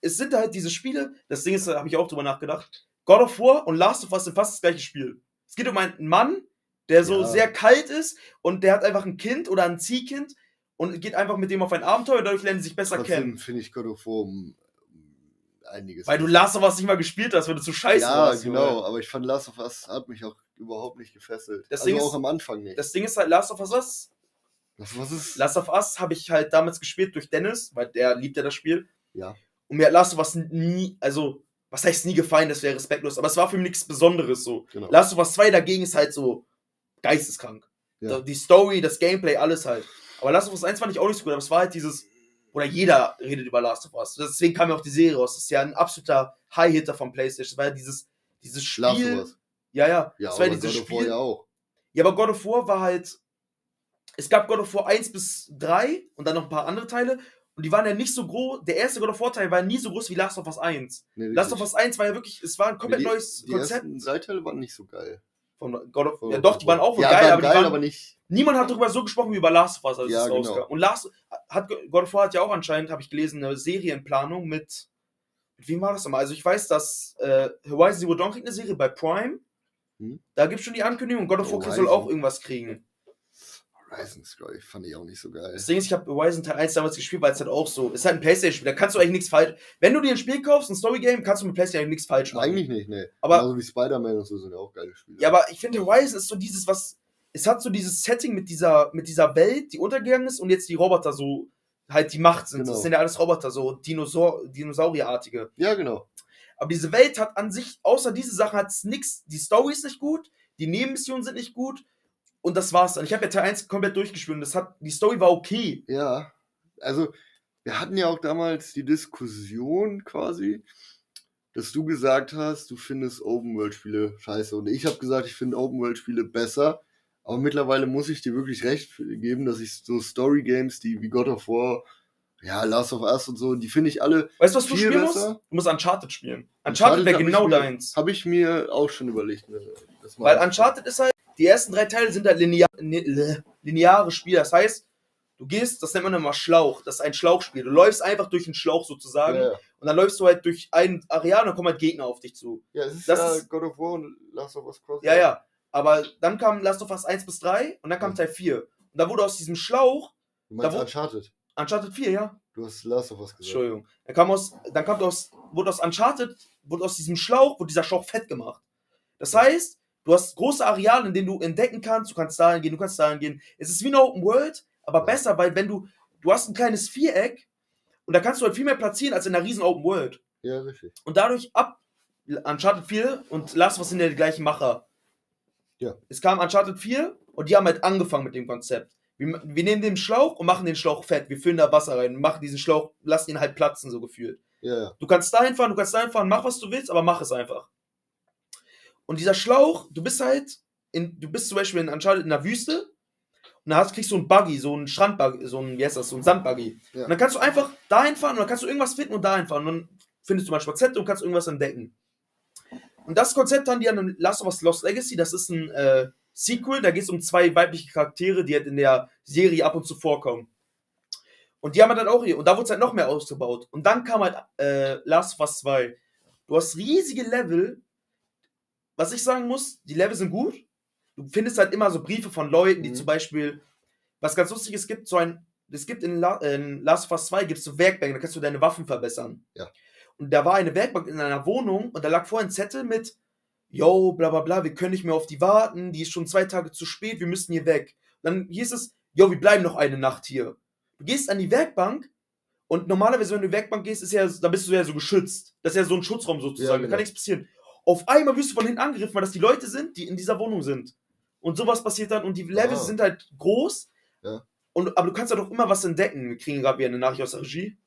Speaker 2: Es sind halt diese Spiele, das Ding ist, da habe ich auch drüber nachgedacht. God of War und Last of Us sind fast das gleiche Spiel. Es geht um einen Mann, der so
Speaker 3: Ja.
Speaker 2: sehr kalt ist und der hat einfach ein Kind oder ein Ziehkind und geht einfach mit dem auf ein Abenteuer, dadurch lernen sie sich besser
Speaker 3: Trotzdem
Speaker 2: kennen.
Speaker 3: finde ich God of War um, einiges.
Speaker 2: Weil du Last of Us nicht mal gespielt hast, weil du zu scheiße
Speaker 3: Ja,
Speaker 2: warst.
Speaker 3: genau,
Speaker 2: Junge.
Speaker 3: aber ich fand Last of Us hat mich auch überhaupt nicht gefesselt.
Speaker 2: Das
Speaker 3: also
Speaker 2: Ding
Speaker 3: auch
Speaker 2: ist-
Speaker 3: am Anfang nicht.
Speaker 2: Das Ding ist halt, Last of Us
Speaker 3: Was, was ist?
Speaker 2: Last of Us habe ich halt damals gespielt durch Dennis, weil der liebt ja das Spiel.
Speaker 3: Ja.
Speaker 2: Und mir hat Last of Us nie, also, was heißt nie gefallen, das wäre respektlos, aber es war für mich nichts Besonderes so.
Speaker 3: Genau.
Speaker 2: Last of Us 2 dagegen ist halt so geisteskrank.
Speaker 3: Ja.
Speaker 2: Die Story, das Gameplay, alles halt. Aber Last of Us 1 fand ich auch nicht so gut, aber es war halt dieses, oder jeder redet über Last of Us. Deswegen kam ja auch die Serie raus. Das ist ja ein absoluter High-Hitter von PlayStation. Das war ja dieses, dieses Spiel.
Speaker 3: Last of Us.
Speaker 2: Ja, ja.
Speaker 3: Ja,
Speaker 2: das war
Speaker 3: aber
Speaker 2: dieses
Speaker 3: God of War
Speaker 2: Spiel.
Speaker 3: ja auch.
Speaker 2: Ja, aber God of War war halt. Es gab God of War 1 bis 3 und dann noch ein paar andere Teile. Und die waren ja nicht so groß. Der erste God of War Teil war nie so groß wie Last of Us 1.
Speaker 3: Nee,
Speaker 2: Last of. Us 1 war ja wirklich, es war ein komplett
Speaker 3: die,
Speaker 2: neues
Speaker 3: Die
Speaker 2: Konzept
Speaker 3: ersten drei Teile waren nicht so geil.
Speaker 2: von God of Ja, doch, die waren auch
Speaker 3: ja,
Speaker 2: geil,
Speaker 3: waren
Speaker 2: aber,
Speaker 3: geil,
Speaker 2: die waren,
Speaker 3: aber nicht.
Speaker 2: niemand hat darüber so gesprochen wie über Last of Us, als
Speaker 3: Ja,
Speaker 2: es
Speaker 3: genau.
Speaker 2: rauskam. Und Last, hat, God of War hat ja auch anscheinend, habe ich gelesen, eine Serienplanung mit. Mit wem war das nochmal? Also ich weiß, dass äh, Horizon Zero Dawn kriegt eine Serie bei Prime.
Speaker 3: Hm?
Speaker 2: Da gibt es schon die Ankündigung, God of War
Speaker 3: Horizon.
Speaker 2: soll auch irgendwas kriegen.
Speaker 3: Horizon Story fand ich auch nicht so geil.
Speaker 2: Das Ding ist, ich habe Horizon Teil 1 damals gespielt, weil es halt auch so ist halt ein Playstation-Spiel, da kannst du eigentlich nichts falsch. Wenn du dir ein Spiel kaufst, ein Story-Game, kannst du mit Playstation eigentlich nichts falsch machen.
Speaker 3: Eigentlich nicht, nee.
Speaker 2: Aber-
Speaker 3: Genauso wie Spider-Man und so sind ja auch geile Spiele.
Speaker 2: Ja, aber ich finde Horizon ist so dieses, was. Es hat so dieses Setting mit dieser, mit dieser Welt, die untergegangen ist und jetzt die Roboter so halt die Macht sind.
Speaker 3: Genau.
Speaker 2: Das sind ja alles Roboter, so Dinosaur, Dinosaurierartige.
Speaker 3: ja genau.
Speaker 2: Aber diese Welt hat an sich, außer diese Sachen, hat es nichts. Die Story ist nicht gut, die Nebenmissionen sind nicht gut und das war's dann. Ich habe ja Teil 1 komplett durchgespielt das hat, die Story war okay.
Speaker 3: Ja, also wir hatten ja auch damals die Diskussion quasi, dass du gesagt hast, du findest Open-World-Spiele scheiße. Und ich habe gesagt, ich finde Open-World-Spiele besser. Aber mittlerweile muss ich dir wirklich recht geben, dass ich so Story-Games, die wie God of War Ja, Last of Us und so, die finde ich alle.
Speaker 2: Weißt du, was du
Speaker 3: Viel
Speaker 2: spielen musst?
Speaker 3: besser.
Speaker 2: Du musst Uncharted spielen. Uncharted wäre
Speaker 3: hab ich
Speaker 2: genau deins.
Speaker 3: Habe ich mir auch schon überlegt.
Speaker 2: Weil. Uncharted ist halt, die ersten drei Teile sind halt linear, ne- lineare Spiele. Das heißt, du gehst, das nennt man immer Schlauch, das ist ein Schlauchspiel. Du läufst einfach durch einen Schlauch sozusagen
Speaker 3: Ja,
Speaker 2: und dann läufst du halt durch ein Areal und dann kommen halt Gegner auf dich zu.
Speaker 3: ja, es ist
Speaker 2: Das
Speaker 3: ja
Speaker 2: ist-
Speaker 3: God of War und Last of Us Cross.
Speaker 2: Ja, ja. Aber dann kam Last of Us 1 bis 3 und dann kam. Teil 4. Und da wurde aus diesem Schlauch,
Speaker 3: Du meinst
Speaker 2: Da wo-
Speaker 3: Uncharted.
Speaker 2: Uncharted 4, ja.
Speaker 3: Du hast Last of Us gesagt.
Speaker 2: Entschuldigung. Dann kam aus, dann kam aus, wurde aus Uncharted, wurde aus diesem Schlauch, wurde dieser Schlauch fett gemacht. Das heißt, du hast große Areale, in denen du entdecken kannst, du kannst dahin gehen, du kannst dahin gehen. Es ist wie eine Open World, aber
Speaker 3: Ja.
Speaker 2: besser, weil wenn du, du hast ein kleines Viereck und da kannst du halt viel mehr platzieren als in einer riesen Open World.
Speaker 3: Ja, richtig.
Speaker 2: Und dadurch ab Uncharted 4 und Last Us sind ja die gleichen Macher.
Speaker 3: Ja.
Speaker 2: Es kam Uncharted 4 und die haben halt angefangen mit dem Konzept. Wir, wir nehmen den Schlauch und machen den Schlauch fett. Wir füllen da Wasser rein und machen diesen Schlauch, lassen ihn halt platzen, so gefühlt.
Speaker 3: Ja.
Speaker 2: Du kannst dahin fahren, du kannst dahin fahren, mach was du willst, aber mach es einfach. Und dieser Schlauch, du bist halt, in, du bist zum Beispiel in Uncharted in der Wüste und da hast, kriegst du einen Buggy, so einen Strandbuggy, so einen, wie heißt das, so einen Sandbuggy.
Speaker 3: Ja.
Speaker 2: Und dann kannst du einfach dahin fahren und dann kannst du irgendwas finden und dahin fahren. Und dann findest du manchmal Zettel und kannst irgendwas entdecken. Und das Konzept haben die an Last of Us Lost Legacy, das ist ein äh, Sequel, da geht es um zwei weibliche Charaktere, die halt in der Serie ab und zu vorkommen. Und die haben halt dann auch hier, und da wurde es halt noch mehr ausgebaut. Und dann kam halt äh, Last of Us 2. Du hast riesige Level. Was ich sagen muss, die Level sind gut. Du findest halt immer so Briefe von Leuten, die
Speaker 3: Mhm.
Speaker 2: zum Beispiel, was ganz lustig ist, es gibt so ein, es gibt in, La, in Last of Us 2 gibt es so Werkbänke, da kannst du deine Waffen verbessern.
Speaker 3: Ja.
Speaker 2: Und da war eine Werkbank in einer Wohnung und da lag vorher ein Zettel mit, yo, bla bla bla, wir können nicht mehr auf die warten, die ist schon zwei Tage zu spät, wir müssen hier weg. Dann hieß es, yo, wir bleiben noch eine Nacht hier. Du gehst an die Werkbank und normalerweise, wenn du in die Werkbank gehst, ist ja, da bist du ja so geschützt. Das ist ja so ein Schutzraum sozusagen,
Speaker 3: Ja,
Speaker 2: da
Speaker 3: genau.
Speaker 2: kann nichts passieren. Auf einmal wirst du von hinten angegriffen, weil das die Leute sind, die in dieser Wohnung sind. Und sowas passiert dann und die Levels
Speaker 3: Ah.
Speaker 2: sind halt groß.
Speaker 3: Ja.
Speaker 2: Und, aber du kannst ja doch immer was entdecken. Wir kriegen gerade wieder eine Nachricht aus der Regie.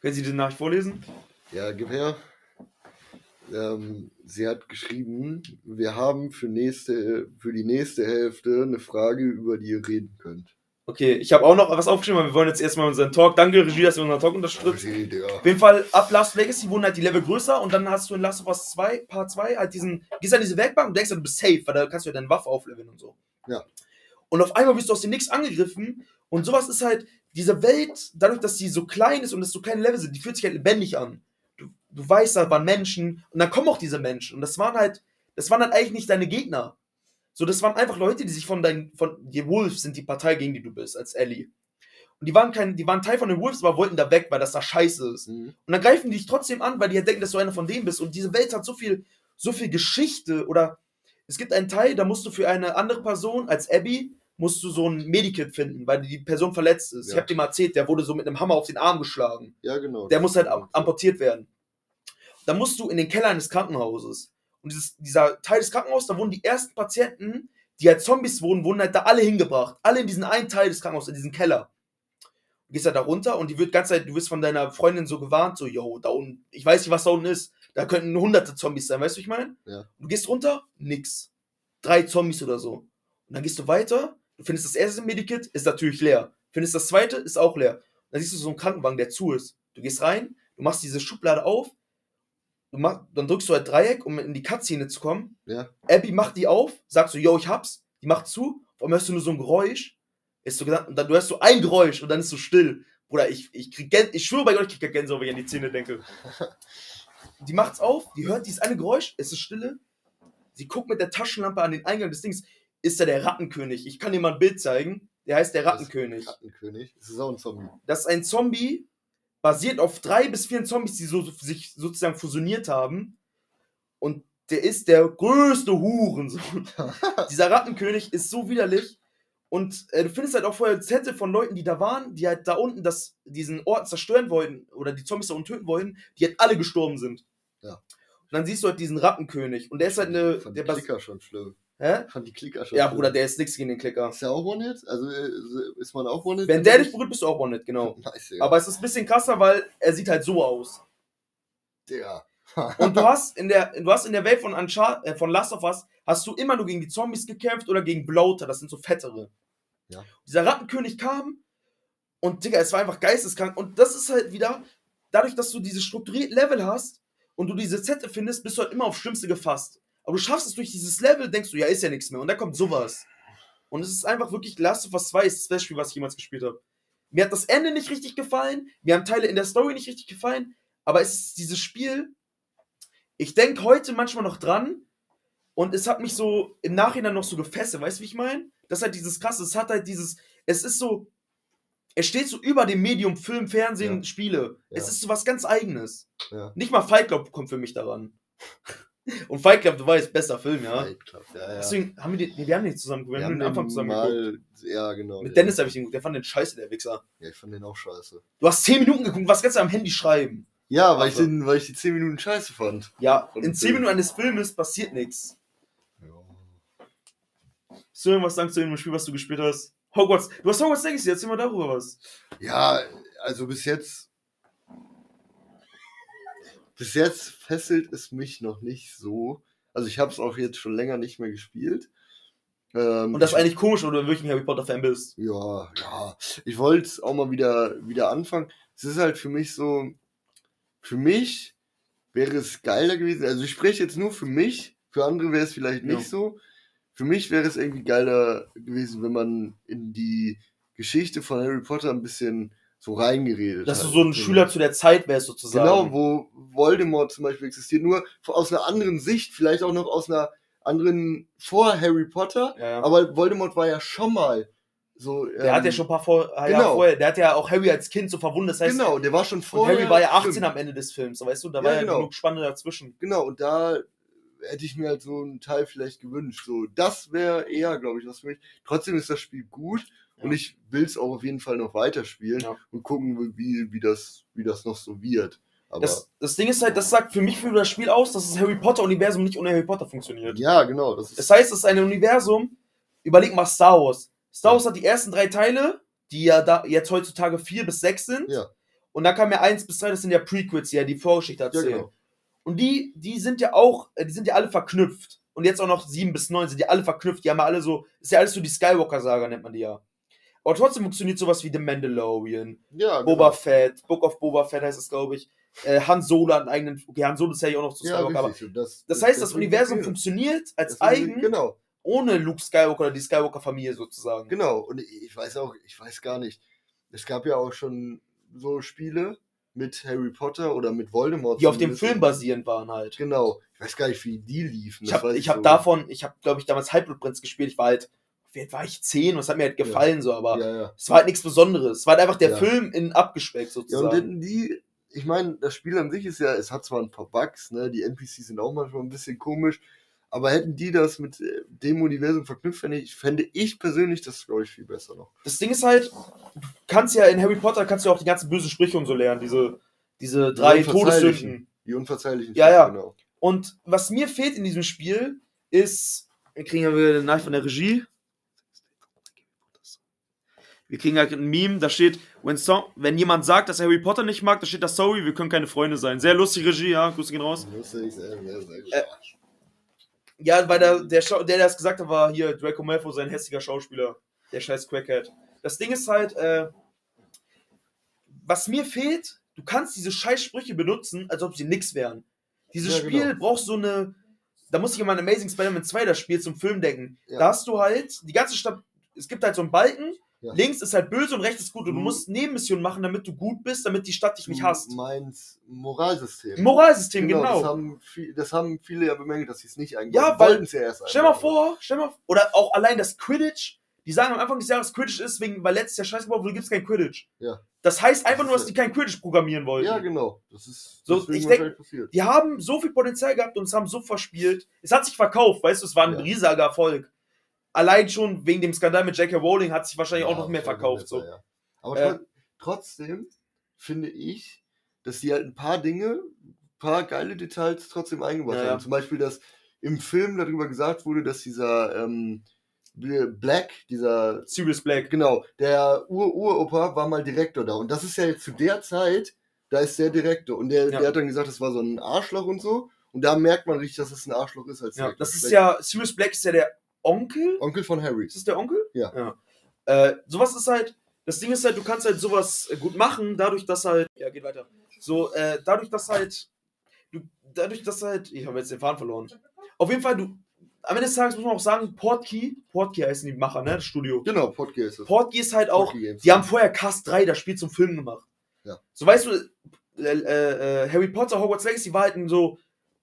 Speaker 2: Können Sie die Nachricht vorlesen?
Speaker 3: Ja, gib her. Ähm, sie hat geschrieben, wir haben für, nächste, für die nächste Hälfte eine Frage, über die ihr reden könnt.
Speaker 2: Okay, ich habe auch noch was aufgeschrieben, aber wir wollen jetzt erstmal unseren Talk. Danke, Regie, dass ihr unseren Talk unterstützt.
Speaker 3: Okay.
Speaker 2: Auf jeden Fall, ab Last Legacy wurden halt die Level größer und dann hast du in Last of Us 2, Part 2, halt diesen, gehst an diese Werkbank und denkst, du bist safe, weil da kannst du ja deine Waffe aufleveln und so.
Speaker 3: Ja.
Speaker 2: Und auf einmal wirst du aus dem Nix angegriffen und sowas ist halt, diese Welt, dadurch, dass sie so klein ist und es so kleine Level sind, die fühlt sich halt lebendig an. Du, weißt, da waren Menschen und dann kommen auch diese Menschen und das waren halt, das waren halt eigentlich nicht deine Gegner. So, das waren einfach Leute, die sich von deinen, von, die Wolves sind die Partei, gegen die du bist, als Ellie. Und die waren kein, die waren Teil von den Wolves, aber wollten da weg, weil das da scheiße ist.
Speaker 3: Mhm.
Speaker 2: Und dann greifen die dich trotzdem an, weil die halt denken, dass du einer von denen bist. Und diese Welt hat so viel, so viel Geschichte. Oder es gibt einen Teil, da musst du für eine andere Person, als Abby, musst du so ein Medikit finden, weil die Person verletzt ist. Ich
Speaker 3: Ja.
Speaker 2: hab dir mal erzählt, der wurde so mit einem Hammer auf den Arm geschlagen.
Speaker 3: Ja, genau.
Speaker 2: Der muss halt am- amputiert werden. Dann musst du in den Keller eines Krankenhauses. Und dieses, dieser Teil des Krankenhauses, da wurden die ersten Patienten, die halt Zombies wurden, wurden halt da alle hingebracht. Alle in diesen einen Teil des Krankenhauses, in diesen Keller. Du gehst halt da runter und die wird ganz Zeit, du wirst von deiner Freundin so gewarnt, so, yo, da unten, ich weiß nicht, was da unten ist. Da könnten hunderte Zombies sein, weißt du, ich meine?
Speaker 3: Ja.
Speaker 2: Du gehst runter, nix. Drei Zombies oder so. Und dann gehst du weiter, du findest das erste Medikit, ist natürlich leer. Findest das zweite, ist auch leer. Dann siehst du so einen Krankenwagen, der zu ist. Du gehst rein, du machst diese Schublade auf, mach, dann drückst du halt Dreieck, um in die Cutscene zu kommen.
Speaker 3: Ja.
Speaker 2: Abby macht die auf, sagst so, yo, ich hab's. Die macht zu, auf einmal hörst du nur so ein Geräusch. Ist so gesagt, und dann du hörst so ein Geräusch und dann ist so still. Bruder, ich, ich krieg ich schwöre bei Gott, ich krieg Gänsehaut, wenn ich an die Zähne denke. (laughs) Die macht's auf, die hört dieses eine Geräusch, es ist Stille. Sie guckt mit der Taschenlampe an den Eingang des Dings. Ist da der Rattenkönig? Ich kann dir mal ein Bild zeigen. Der heißt der
Speaker 3: Das-
Speaker 2: Rattenkönig.
Speaker 3: Rattenkönig. Das ist auch ein Zombie.
Speaker 2: Das ist ein Zombie, basiert auf drei bis vier Zombies, die so, sich sozusagen fusioniert haben. Und der ist der größte Hurensohn. (laughs) Dieser Rattenkönig ist so widerlich. Und äh, du findest halt auch vorher Zettel von Leuten, die da waren, die halt da unten das, diesen Ort zerstören wollten oder die Zombies da unten töten wollten, die halt alle gestorben sind.
Speaker 3: Ja.
Speaker 2: Und dann siehst du halt diesen Rattenkönig. Und der ist halt eine.
Speaker 3: Fand
Speaker 2: Der
Speaker 3: Klicker schon schlimm.
Speaker 2: Hä?
Speaker 3: Fand die Klicker schon
Speaker 2: Ja. Bruder, der ist nix gegen den Klicker.
Speaker 3: Ist der auch One-Hit? Also äh, ist man auch One-Hit?
Speaker 2: Wenn der dich berührt, bist du auch One-Hit, genau. (laughs)
Speaker 3: Nice.
Speaker 2: Aber es ist ein bisschen krasser, weil er sieht halt so aus.
Speaker 3: Digga.
Speaker 2: Und du (laughs) hast in der, du hast in der Welt von, Unchar äh, von Last of Us, hast du immer nur gegen die Zombies gekämpft oder gegen Bloater, das sind so fettere.
Speaker 3: Ja.
Speaker 2: Dieser Rattenkönig kam und, Digga, es war einfach geisteskrank. Und das ist halt wieder, dadurch, dass du diese strukturierten Level hast und du diese Zettel findest, bist du halt immer aufs Schlimmste gefasst. Aber du schaffst es durch dieses Level, denkst du, ja, ist ja nichts mehr. Und dann kommt sowas. Und es ist einfach wirklich Last of Us 2 ist das beste Spiel, was ich jemals gespielt habe. Mir hat das Ende nicht richtig gefallen, mir haben Teile in der Story nicht richtig gefallen, aber es ist dieses Spiel, ich denke heute manchmal noch dran und es hat mich so im Nachhinein noch so gefesselt, weißt du, wie ich meine? Das ist halt dieses krasse, es hat halt dieses, es ist so, es steht so über dem Medium Film, Fernsehen,
Speaker 3: Ja.
Speaker 2: Spiele. Es
Speaker 3: Ja.
Speaker 2: ist so was ganz Eigenes.
Speaker 3: Ja.
Speaker 2: Nicht mal Fight Club kommt für mich daran. Und Fight Club, du weißt, besser Film, ja.
Speaker 3: Fight Club, ja, ja.
Speaker 2: Deswegen haben wir den, nee, wir haben den zusammen, wir,
Speaker 3: Wir
Speaker 2: haben den Anfang zusammen geguckt.
Speaker 3: mal, ja, genau.
Speaker 2: Mit
Speaker 3: ja.
Speaker 2: Dennis habe ich den geguckt, der fand den scheiße, der Wichser.
Speaker 3: Ja, ich fand den auch scheiße.
Speaker 2: Du hast 10 Minuten geguckt, was kannst du am Handy schreiben?
Speaker 3: Ja, weil, ich
Speaker 2: Also-
Speaker 3: den, weil ich die 10 Minuten scheiße fand.
Speaker 2: Ja,
Speaker 3: Und
Speaker 2: in 10
Speaker 3: Film.
Speaker 2: Minuten eines Filmes passiert nichts.
Speaker 3: Ja.
Speaker 2: Hast du irgendwas sagen zu dem Spiel, was du gespielt hast? Hogwarts, du hast Hogwarts Legacy, erzähl mal darüber was.
Speaker 3: Ja, also bis jetzt. Bis jetzt fesselt es mich noch nicht so. Also ich habe es auch jetzt schon länger nicht mehr gespielt. Ähm,
Speaker 2: Und das ist
Speaker 3: ich,
Speaker 2: eigentlich komisch, weil du wirklich ein Harry Potter Fan bist.
Speaker 3: Ja, ja. Ich wollte es auch mal wieder, wieder anfangen. Es ist halt für mich so. Für mich wäre es geiler gewesen. Also ich spreche jetzt nur für mich. Für andere wäre es vielleicht nicht
Speaker 2: Ja.
Speaker 3: so. Für mich wäre es irgendwie geiler gewesen, wenn man in die Geschichte von Harry Potter ein bisschen so reingeredet
Speaker 2: Dass
Speaker 3: hat.
Speaker 2: du so ein Schüler zu der Zeit wärst, sozusagen.
Speaker 3: Genau, wo Voldemort zum Beispiel existiert, nur aus einer anderen Sicht, vielleicht auch noch aus einer anderen vor Harry Potter.
Speaker 2: Ja.
Speaker 3: Aber Voldemort war ja schon mal so.
Speaker 2: Der
Speaker 3: ähm,
Speaker 2: hat ja schon ein paar vor, Jahre
Speaker 3: genau.
Speaker 2: vorher, der hat ja auch Harry als Kind so verwundet. Das heißt,
Speaker 3: Genau, der war schon vorher.
Speaker 2: Harry war ja 18
Speaker 3: stimmt.
Speaker 2: am Ende des Films, weißt du, da
Speaker 3: Ja,
Speaker 2: war ja
Speaker 3: genau.
Speaker 2: genug Spanne dazwischen.
Speaker 3: Genau, und da hätte ich mir halt so einen Teil vielleicht gewünscht. So, das wäre eher, glaube ich, was für mich. Trotzdem ist das Spiel gut
Speaker 2: Ja.
Speaker 3: und ich will es auch auf jeden Fall noch weiterspielen
Speaker 2: Ja.
Speaker 3: und gucken, wie, wie, das, wie das noch so wird. Aber
Speaker 2: Das, das Ding ist halt, das sagt für mich für das Spiel aus, dass das Harry Potter-Universum nicht ohne Harry Potter funktioniert.
Speaker 3: ja, genau. Das
Speaker 2: Das heißt, es ist ein Universum, überleg mal Star Wars. Star Wars hat die ersten drei Teile, die ja da jetzt heutzutage vier bis sechs sind.
Speaker 3: Ja.
Speaker 2: Und dann kam ja eins bis drei, das sind ja Prequels, die ja die Vorgeschichte
Speaker 3: ja,
Speaker 2: erzählen.
Speaker 3: genau.
Speaker 2: Und die, die sind ja auch, äh, die sind ja alle verknüpft. Und jetzt auch noch sieben bis neun sind ja alle verknüpft. Die haben ja alle so, ist ja alles so die Skywalker-Saga, nennt man die ja. Aber trotzdem funktioniert sowas wie The Mandalorian,
Speaker 3: Ja,
Speaker 2: Boba
Speaker 3: genau.
Speaker 2: Fett, Book of Boba Fett heißt es, glaube ich. Äh, Han Solo hat einen eigenen, okay, Han Solo ist ja auch noch zu
Speaker 3: Ja,
Speaker 2: Skywalker, aber
Speaker 3: richtig. Und Das,
Speaker 2: das heißt, das
Speaker 3: deswegen
Speaker 2: Universum
Speaker 3: funktioniert.
Speaker 2: funktioniert als eigen,
Speaker 3: Genau,
Speaker 2: ohne Luke Skywalker oder die Skywalker-Familie sozusagen.
Speaker 3: genau. Und ich weiß auch, ich weiß gar nicht. Es gab ja auch schon so Spiele mit Harry Potter oder mit Voldemort.
Speaker 2: Die auf dem. Film basierend waren halt.
Speaker 3: Genau. Ich weiß gar nicht, wie die liefen.
Speaker 2: Ich
Speaker 3: das
Speaker 2: habe hab
Speaker 3: so.
Speaker 2: davon, ich habe, glaube ich, damals Halbblutprinz gespielt. Ich war halt, wie alt war ich? Zehn und es hat mir halt gefallen so, aber
Speaker 3: Ja, ja.
Speaker 2: es war halt nichts Besonderes. Es war halt einfach der
Speaker 3: Ja.
Speaker 2: Film in abgespeckt
Speaker 3: Ja,
Speaker 2: sozusagen.
Speaker 3: und denn die, ich meine, das Spiel an sich ist ja, es hat zwar ein paar Bugs, ne, die NPCs sind auch manchmal ein bisschen komisch, aber hätten die das mit äh, dem Universum verknüpft, fände ich, fände ich persönlich das, glaube ich, viel besser noch.
Speaker 2: das Ding ist halt, du kannst ja in Harry Potter kannst du ja auch die ganzen bösen Sprüche und so lernen, diese, diese drei
Speaker 3: unverzeihlichen.
Speaker 2: Todessünden.
Speaker 3: Die unverzeihlichen
Speaker 2: Ja, ja.
Speaker 3: genau.
Speaker 2: Und was mir fehlt in diesem Spiel ist, wir kriegen ja wieder eine Nachricht von der Regie. Wir kriegen halt ein Meme, da steht, when so wenn jemand sagt, dass er Harry Potter nicht mag, da steht da sorry, wir können keine Freunde sein. Sehr lustig, Regie, ja, Grüße gehen raus.
Speaker 3: Lustig, sehr, sehr, sehr.
Speaker 2: Äh, Ja, weil der, der, der, der das gesagt hat, war hier Draco Malfoy, sein hässlicher Schauspieler. Der scheiß Crackhead. Das Ding ist halt, äh, was mir fehlt, du kannst diese scheiß Sprüche benutzen, als ob sie nix wären. Dieses
Speaker 3: Ja,
Speaker 2: Spiel
Speaker 3: genau.
Speaker 2: braucht so eine, da muss ich an mein Amazing Spider-Man 2 das Spiel zum Film denken.
Speaker 3: Ja.
Speaker 2: Da hast du halt, die ganze Stadt, es gibt halt so einen Balken,
Speaker 3: Ja.
Speaker 2: links ist halt böse und rechts ist gut und du
Speaker 3: Mhm.
Speaker 2: musst Nebenmissionen machen, damit du gut bist, damit die Stadt dich nicht
Speaker 3: Du
Speaker 2: hasst.
Speaker 3: meinst Moralsystem.
Speaker 2: Moralsystem,
Speaker 3: Das
Speaker 2: genau.
Speaker 3: haben, viel, das haben viele ja bemängelt, dass sie es nicht eingebaut
Speaker 2: Ja,
Speaker 3: Wollten ja erst
Speaker 2: Stell mal vor, stell mal, oder auch allein das Quidditch. Die sagen am Anfang des Jahres, Quidditch ist wegen, weil letztes Jahr Scheiße gebaut wurde, gibt es kein Quidditch.
Speaker 3: Ja.
Speaker 2: Das heißt einfach
Speaker 3: Das
Speaker 2: nur, dass die kein Quidditch programmieren wollten.
Speaker 3: Ja, genau. Das ist
Speaker 2: So, ich denk-
Speaker 3: wahrscheinlich passiert.
Speaker 2: Die haben so viel Potenzial gehabt und es haben so verspielt. Es hat sich verkauft, weißt du, es war ein
Speaker 3: Ja.
Speaker 2: riesiger Erfolg. Allein schon wegen dem Skandal mit J.K. Rowling hat sich wahrscheinlich auch
Speaker 3: Ja,
Speaker 2: noch mehr verkauft.
Speaker 3: besser,
Speaker 2: So.
Speaker 3: ja. Aber
Speaker 2: Äh,
Speaker 3: tro- trotzdem finde ich, dass die halt ein paar Dinge, ein paar geile Details trotzdem eingebaut
Speaker 2: Ja,
Speaker 3: haben. Zum Beispiel, dass im Film darüber gesagt wurde, dass dieser ähm, Black, dieser,
Speaker 2: Sirius Black.
Speaker 3: genau, der Ur-Uropa war mal Direktor da. Und das ist ja jetzt zu der Zeit, da ist der Direktor. Und der, der hat dann gesagt, das war so ein Arschloch und so. Und da merkt man richtig, dass es ein Arschloch ist als
Speaker 2: Ja,
Speaker 3: Direktor.
Speaker 2: das ist ja, Sirius Black ist ja der Onkel.
Speaker 3: Onkel von Harry.
Speaker 2: Ist das der Onkel?
Speaker 3: Ja.
Speaker 2: Äh, sowas ist halt, das Ding ist halt, du kannst halt sowas äh, gut machen, dadurch, dass halt, ja, geht weiter. So, äh, dadurch, dass halt, du, dadurch, dass halt, ich habe jetzt den Faden verloren. Auf jeden Fall, du, am Ende des Tages muss man auch sagen, Portkey, Portkey heißen die Macher, ne, das Studio.
Speaker 3: Genau, Podcast ist das.
Speaker 2: Portkey ist halt auch,
Speaker 3: Portkey
Speaker 2: die haben vorher Cast 3, das Spiel zum Film gemacht.
Speaker 3: Ja.
Speaker 2: So, weißt du, äh, äh, äh, Harry Potter, Hogwarts Legacy war halt ein so,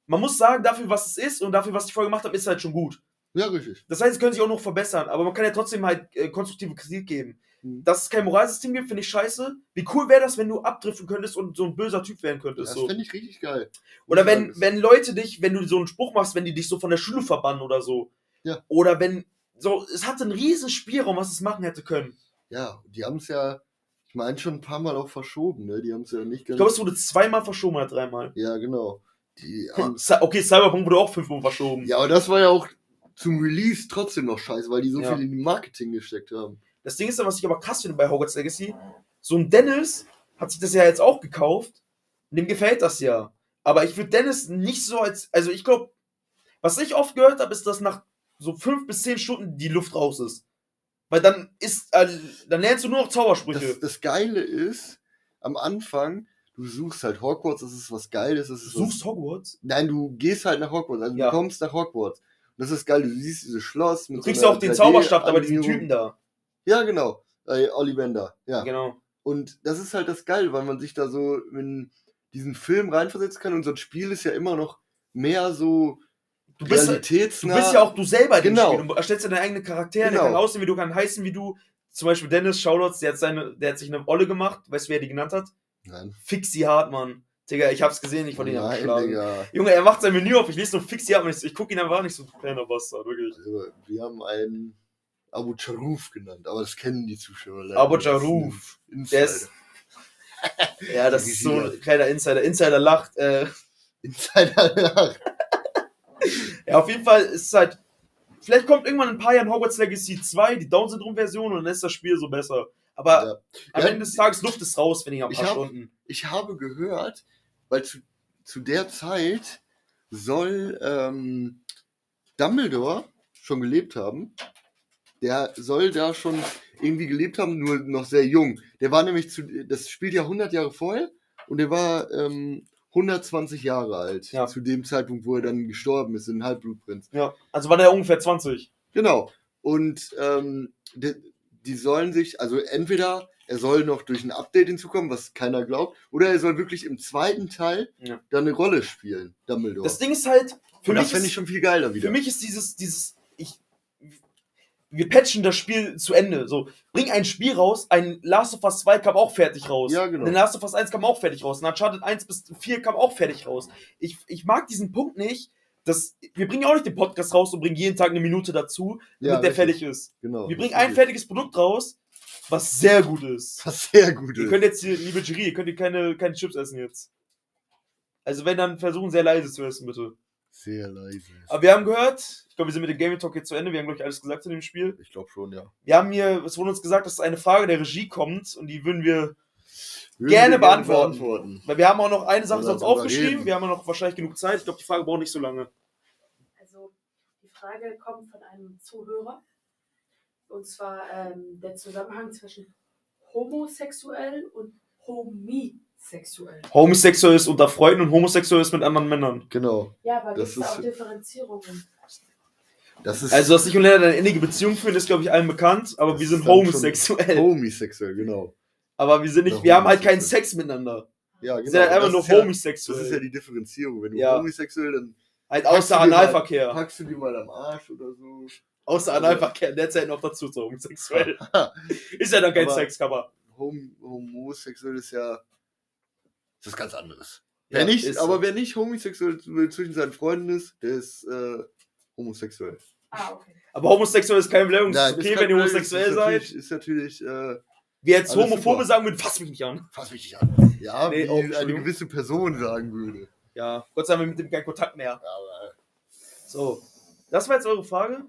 Speaker 2: man muss sagen, dafür, was es ist und dafür, was die vorher gemacht haben, ist halt schon gut.
Speaker 3: Ja, richtig.
Speaker 2: Das heißt, sie können sich auch noch verbessern, aber man kann ja trotzdem halt äh, konstruktive Kritik geben.
Speaker 3: Mhm.
Speaker 2: Dass es kein Moralsystem gibt, finde ich scheiße. Wie cool wäre das, wenn du abdriften könntest und so ein böser Typ werden könntest?
Speaker 3: Das
Speaker 2: so.
Speaker 3: finde ich richtig geil.
Speaker 2: Oder
Speaker 3: ich
Speaker 2: wenn, wenn Leute dich, wenn du so einen Spruch machst, wenn die dich so von der Schule verbannen oder so.
Speaker 3: Ja.
Speaker 2: Oder wenn, so, es hatte einen riesen Spielraum, was es machen hätte können.
Speaker 3: Ja, die haben es ja, ich meine, schon ein paar Mal auch verschoben, ne? Die haben es ja nicht
Speaker 2: Ich
Speaker 3: ganz.
Speaker 2: glaube, es wurde zweimal verschoben oder dreimal.
Speaker 3: ja, genau. Die haben,
Speaker 2: Okay, Cyberpunk wurde auch fünfmal verschoben.
Speaker 3: ja, aber das war ja auch zum Release trotzdem noch scheiße, weil die so
Speaker 2: Ja.
Speaker 3: viel in die Marketing gesteckt haben.
Speaker 2: Das Ding ist ja, was ich aber krass finde bei Hogwarts Legacy, so ein Dennis hat sich das ja jetzt auch gekauft und dem gefällt das ja. Aber ich würde Dennis nicht so als, also ich glaube, was ich oft gehört habe, ist, dass nach so fünf bis zehn Stunden die Luft raus ist. Weil dann ist, äh, dann lernst du nur noch Zaubersprüche.
Speaker 3: Das, das Geile ist, am Anfang, du suchst halt Hogwarts, das ist was Geiles. Das
Speaker 2: du
Speaker 3: ist
Speaker 2: suchst
Speaker 3: was,
Speaker 2: Hogwarts?
Speaker 3: Nein, du gehst halt nach Hogwarts, also
Speaker 2: Ja.
Speaker 3: du kommst nach Hogwarts. Das ist geil, du siehst dieses Schloss mit
Speaker 2: Du kriegst
Speaker 3: so
Speaker 2: auch den
Speaker 3: 3D
Speaker 2: Zauberstab da bei diesem. Typen da.
Speaker 3: Ja, genau. Äh, Ollivander, ja.
Speaker 2: Genau.
Speaker 3: Und das ist halt das Geile, weil man sich da so in diesen Film reinversetzen kann und so ein Spiel ist ja immer noch mehr so
Speaker 2: Du bist, du
Speaker 3: realitätsnah.
Speaker 2: bist ja auch du selber
Speaker 3: Genau.
Speaker 2: Spiel. Du erstellst ja deine eigenen Charaktere, der
Speaker 3: Genau.
Speaker 2: kann aussehen wie du, kann heißen wie du. Zum Beispiel Dennis Shoutouts, der hat, seine, der hat sich eine Olle gemacht. Weißt du, wer die genannt hat?
Speaker 3: Nein,
Speaker 2: Fixie Hartmann. Digga, ich hab's gesehen, ich wollte ihn
Speaker 3: Nein,
Speaker 2: abschlagen.
Speaker 3: Digga.
Speaker 2: Junge, er macht sein Menü auf, ich lese nur Fixie Hartmann. Ich, ich guck ihn einfach nicht so kleiner Bastard, wirklich.
Speaker 3: Also, wir haben einen Abu Charuf genannt, aber das kennen die Zuschauer leider.
Speaker 2: Abu Charuf. Der ist. (laughs) ja, das ist so ein kleiner Insider. Insider lacht. Äh,
Speaker 3: Insider. (laughs)
Speaker 2: ja, auf jeden Fall ist es halt. Vielleicht kommt irgendwann in ein paar Jahren Hogwarts Legacy 2, die Down-Syndrom-Version, und dann ist das Spiel so besser. Aber
Speaker 3: Ja.
Speaker 2: am
Speaker 3: Ja,
Speaker 2: Ende des Tages Luft ist raus, wenn ich ein
Speaker 3: Ich
Speaker 2: paar
Speaker 3: hab-
Speaker 2: Stunden.
Speaker 3: Ich habe gehört, weil zu, zu der Zeit soll ähm, Dumbledore schon gelebt haben. Der soll da schon irgendwie gelebt haben, nur noch sehr jung. Der war nämlich zu, das spielt ja 100 Jahre vorher und der war ähm, 120 Jahre alt
Speaker 2: Ja.
Speaker 3: zu dem Zeitpunkt, wo er dann gestorben ist in Halbblutprinz.
Speaker 2: Ja, also war der ungefähr 20.
Speaker 3: Genau. Und ähm, die, die sollen sich, also entweder er soll noch durch ein Update hinzukommen, was keiner glaubt, oder er soll wirklich im zweiten Teil
Speaker 2: Ja.
Speaker 3: dann eine Rolle spielen, Dumbledore.
Speaker 2: Das Ding ist halt, für mich
Speaker 3: das fände
Speaker 2: ist,
Speaker 3: ich schon viel geiler wieder.
Speaker 2: Für mich ist dieses, dieses, ich, wir patchen das Spiel zu Ende. So, bring ein Spiel raus, ein Last of Us 2 kam auch fertig raus.
Speaker 3: Ja, genau.
Speaker 2: Ein Last of Us 1 kam auch fertig raus. Ein Uncharted 1 bis 4 kam auch fertig raus. Ich, ich mag diesen Punkt nicht, dass, wir bringen auch nicht den Podcast raus und bringen jeden Tag eine Minute dazu, damit
Speaker 3: Ja,
Speaker 2: der
Speaker 3: richtig.
Speaker 2: fertig ist.
Speaker 3: genau.
Speaker 2: Wir bringen
Speaker 3: das
Speaker 2: ein fertiges Produkt raus, was sehr gut ist.
Speaker 3: Was sehr gut
Speaker 2: Ihr
Speaker 3: ist.
Speaker 2: könnt jetzt hier, liebe Jury, ihr könnt hier keine, keine Chips essen jetzt. Also wenn, dann versuchen sehr leise zu essen, bitte.
Speaker 3: Sehr leise.
Speaker 2: Aber wir haben gehört, ich glaube, wir sind mit dem Gaming Talk jetzt zu Ende. Wir haben, glaube ich, alles gesagt zu dem Spiel.
Speaker 3: Ich glaube schon, ja.
Speaker 2: Wir haben hier, es wurde uns gesagt, dass eine Frage der Regie kommt und die würden wir,
Speaker 3: Würden
Speaker 2: Gerne
Speaker 3: wir
Speaker 2: beantworten. weil wir haben auch noch eine Sache sonst aufgeschrieben.
Speaker 3: reden.
Speaker 2: Wir haben auch noch wahrscheinlich genug Zeit. Ich glaube, die Frage braucht nicht so lange.
Speaker 4: Also die Frage kommt von einem Zuhörer. Und zwar ähm, der Zusammenhang zwischen homosexuell und homisexuell.
Speaker 2: Homosexuell ist unter Freunden und homosexuell ist mit anderen Männern.
Speaker 3: Genau.
Speaker 4: Ja, aber
Speaker 3: Das
Speaker 4: gibt es da
Speaker 3: ist-
Speaker 4: auch Differenzierungen?
Speaker 3: Das ist
Speaker 2: Also, dass ich und Lennart eine innige Beziehung führen, ist, glaube ich, allen bekannt. Aber wir sind homosexuell.
Speaker 3: homosexuell, genau.
Speaker 2: Aber wir sind nicht, wir haben halt keinen
Speaker 3: homosexuell.
Speaker 2: Sex miteinander.
Speaker 3: Ja,
Speaker 2: Wir
Speaker 3: genau.
Speaker 2: sind halt einfach nur
Speaker 3: ist ja, Das
Speaker 2: homosexuell.
Speaker 3: ist ja die Differenzierung. Wenn du
Speaker 2: Ja.
Speaker 3: homosexuell, dann
Speaker 2: halt außer
Speaker 3: dir mal-
Speaker 2: Analverkehr.
Speaker 3: packst du die mal am Arsch oder so.
Speaker 2: Außer
Speaker 3: Also-
Speaker 2: Analverkehr. Derzeit noch dazu zu homosexuell. (laughs) ist ja dann kein
Speaker 3: Aber-
Speaker 2: Sexcover.
Speaker 3: Hom homosexuell ist ja das ist ganz anderes.
Speaker 2: Ja,
Speaker 3: wer nicht,
Speaker 2: ist
Speaker 3: aber
Speaker 2: so.
Speaker 3: wer nicht homosexuell zwischen seinen Freunden ist, der ist äh, homosexuell.
Speaker 4: Ah, okay.
Speaker 2: Aber homosexuell ist kein Beleidigung. Ist okay, wenn ihr homosexuell
Speaker 3: ist
Speaker 2: seid.
Speaker 3: Ist natürlich, äh,
Speaker 2: Wie jetzt Homophobe
Speaker 3: super.
Speaker 2: sagen würden, fass mich nicht an.
Speaker 3: fass mich nicht an. Ja,
Speaker 2: Nee,
Speaker 3: wie eine gewisse Person sagen würde.
Speaker 2: Ja, Gott sei Dank haben wir mit dem keinen Kontakt mehr.
Speaker 3: Aber,
Speaker 2: So, das war jetzt eure Frage?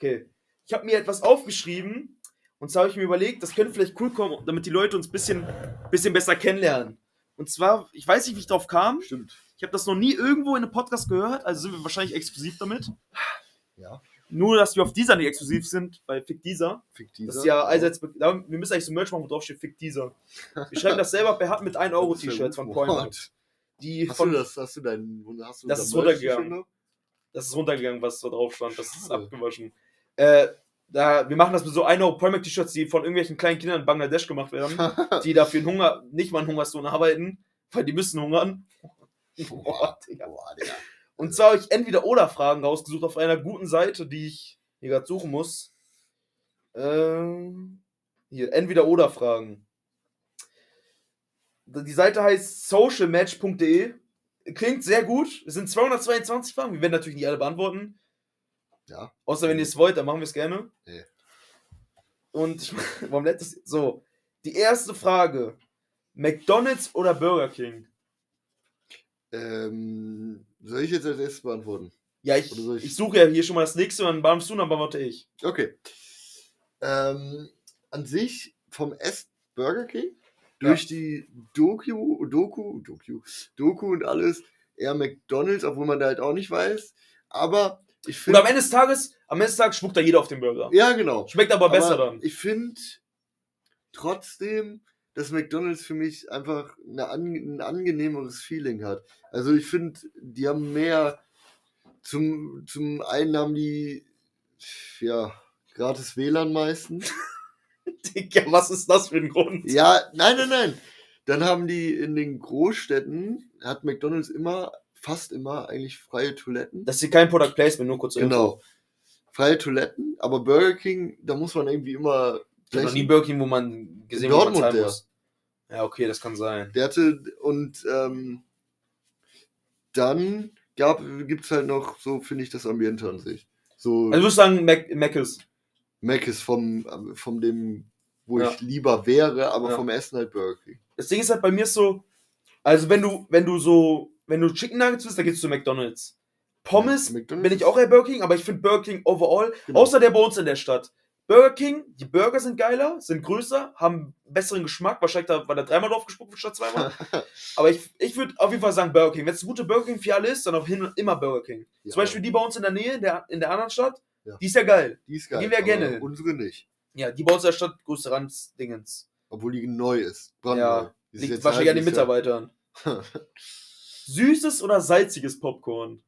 Speaker 2: Okay. Ich habe mir etwas aufgeschrieben und zwar habe ich mir überlegt, das könnte vielleicht cool kommen, damit die Leute uns ein bisschen, bisschen besser kennenlernen. Und zwar, ich weiß nicht, wie ich drauf kam.
Speaker 3: stimmt.
Speaker 2: Ich habe das noch nie irgendwo in einem Podcast gehört, also sind wir wahrscheinlich exklusiv damit.
Speaker 3: Ja.
Speaker 2: Nur, dass wir auf dieser nicht exklusiv sind, bei Fick dieser.
Speaker 3: Fick
Speaker 2: Das
Speaker 3: dieser.
Speaker 2: ist ja allseits. Wir müssen eigentlich so Merch machen, wo drauf steht Fick dieser. Wir schreiben das selber per Hand mit 1 Euro (laughs)
Speaker 3: Das
Speaker 2: T-Shirts von. Primark. Die
Speaker 3: Hast
Speaker 2: von,
Speaker 3: du das, hast du dein, hast du
Speaker 2: Das ist runtergegangen. Das ist runtergegangen, was da drauf stand. Das ist abgewaschen. Äh, da, wir machen das mit so 1 Euro Primark T-Shirts, die von irgendwelchen kleinen Kindern in Bangladesch gemacht werden, (laughs) die dafür Hunger, nicht mal einen Hungerslohn arbeiten, weil die müssen hungern. Boah, (laughs) Digga.
Speaker 3: Boah, Digga.
Speaker 2: Und zwar habe ich entweder oder Fragen rausgesucht auf einer guten Seite, die ich hier gerade suchen muss. Ähm, hier, entweder oder Fragen. Die Seite heißt socialmatch.de. Klingt sehr gut. Es sind 222 Fragen. Wir werden natürlich nicht alle beantworten.
Speaker 3: Ja.
Speaker 2: Außer wenn ihr es wollt, dann machen wir es gerne.
Speaker 3: Nee.
Speaker 2: Und (laughs) warum das? So, die erste Frage: McDonald's oder Burger King?
Speaker 3: Ähm, soll ich jetzt als erstes beantworten?
Speaker 2: Ja, ich,
Speaker 3: ich-
Speaker 2: ich suche ja hier schon mal das nächste und dann beantwortest du, dann beantworte ich.
Speaker 3: Okay. Ähm, an sich vom S Burger King durch die Doku, Doku, Doku, Doku und alles eher McDonalds, obwohl man da halt auch nicht weiß. Aber ich
Speaker 2: Und am Ende des Tages, am Ende des Tages spuckt da jeder auf den Burger.
Speaker 3: Ja, genau.
Speaker 2: Schmeckt aber besser
Speaker 3: Aber
Speaker 2: dann.
Speaker 3: Ich finde trotzdem, dass McDonalds für mich einfach eine ein angenehmeres Feeling hat. Also ich finde, die haben mehr zum, zum einen haben die ja gratis WLAN meistens. (laughs)
Speaker 2: Digga, was ist das für ein Grund?
Speaker 3: Ja, nein, nein, nein. Dann haben die in den Großstädten, hat McDonalds immer, fast immer eigentlich freie Toiletten.
Speaker 2: Das ist kein Product Placement, nur kurz zur Info.
Speaker 3: Genau. Freie Toiletten, aber Burger King, da muss man irgendwie immer.
Speaker 2: Ich noch nie. Burger King, wo man gesehen wo man
Speaker 3: der.
Speaker 2: muss. Ja, okay, das kann sein.
Speaker 3: Der hatte und ähm, dann gab gibt's halt noch so finde ich das Ambiente an sich. So
Speaker 2: Also würdest du sagen, Mac.
Speaker 3: Mac ist vom vom dem wo
Speaker 2: Ja.
Speaker 3: ich lieber wäre, aber
Speaker 2: Ja.
Speaker 3: vom Essen halt Burger King.
Speaker 2: Das Ding ist halt bei mir so, also wenn du, wenn du so, wenn du Chicken Nuggets willst, dann gehst du zu McDonalds. Pommes
Speaker 3: McDonald's
Speaker 2: bin ich auch eher Burger King, aber ich finde Burger King overall,
Speaker 3: Genau.
Speaker 2: außer der bei uns in der Stadt. Burger King, die Burger sind geiler, sind größer, haben besseren Geschmack. Wahrscheinlich da, weil da dreimal drauf gespuckt wird statt zweimal. (laughs) aber ich, ich würde auf jeden Fall sagen Burger King. Wenn es ein guter Burger King für alle ist, dann auch hin, immer Burger King.
Speaker 3: Ja,
Speaker 2: Zum Beispiel die bei uns in der Nähe, in der, in der anderen Stadt,
Speaker 3: Ja.
Speaker 2: die ist ja geil.
Speaker 3: die ist geil.
Speaker 2: gehen wir gerne.
Speaker 3: Unsere nicht,
Speaker 2: Ja, die bei uns in der Stadt, größte Randdingens.
Speaker 3: obwohl die neu ist. Brandneu.
Speaker 2: Ja, Liegt wahrscheinlich an den
Speaker 3: ein
Speaker 2: Mitarbeitern. (laughs) Süßes oder salziges Popcorn?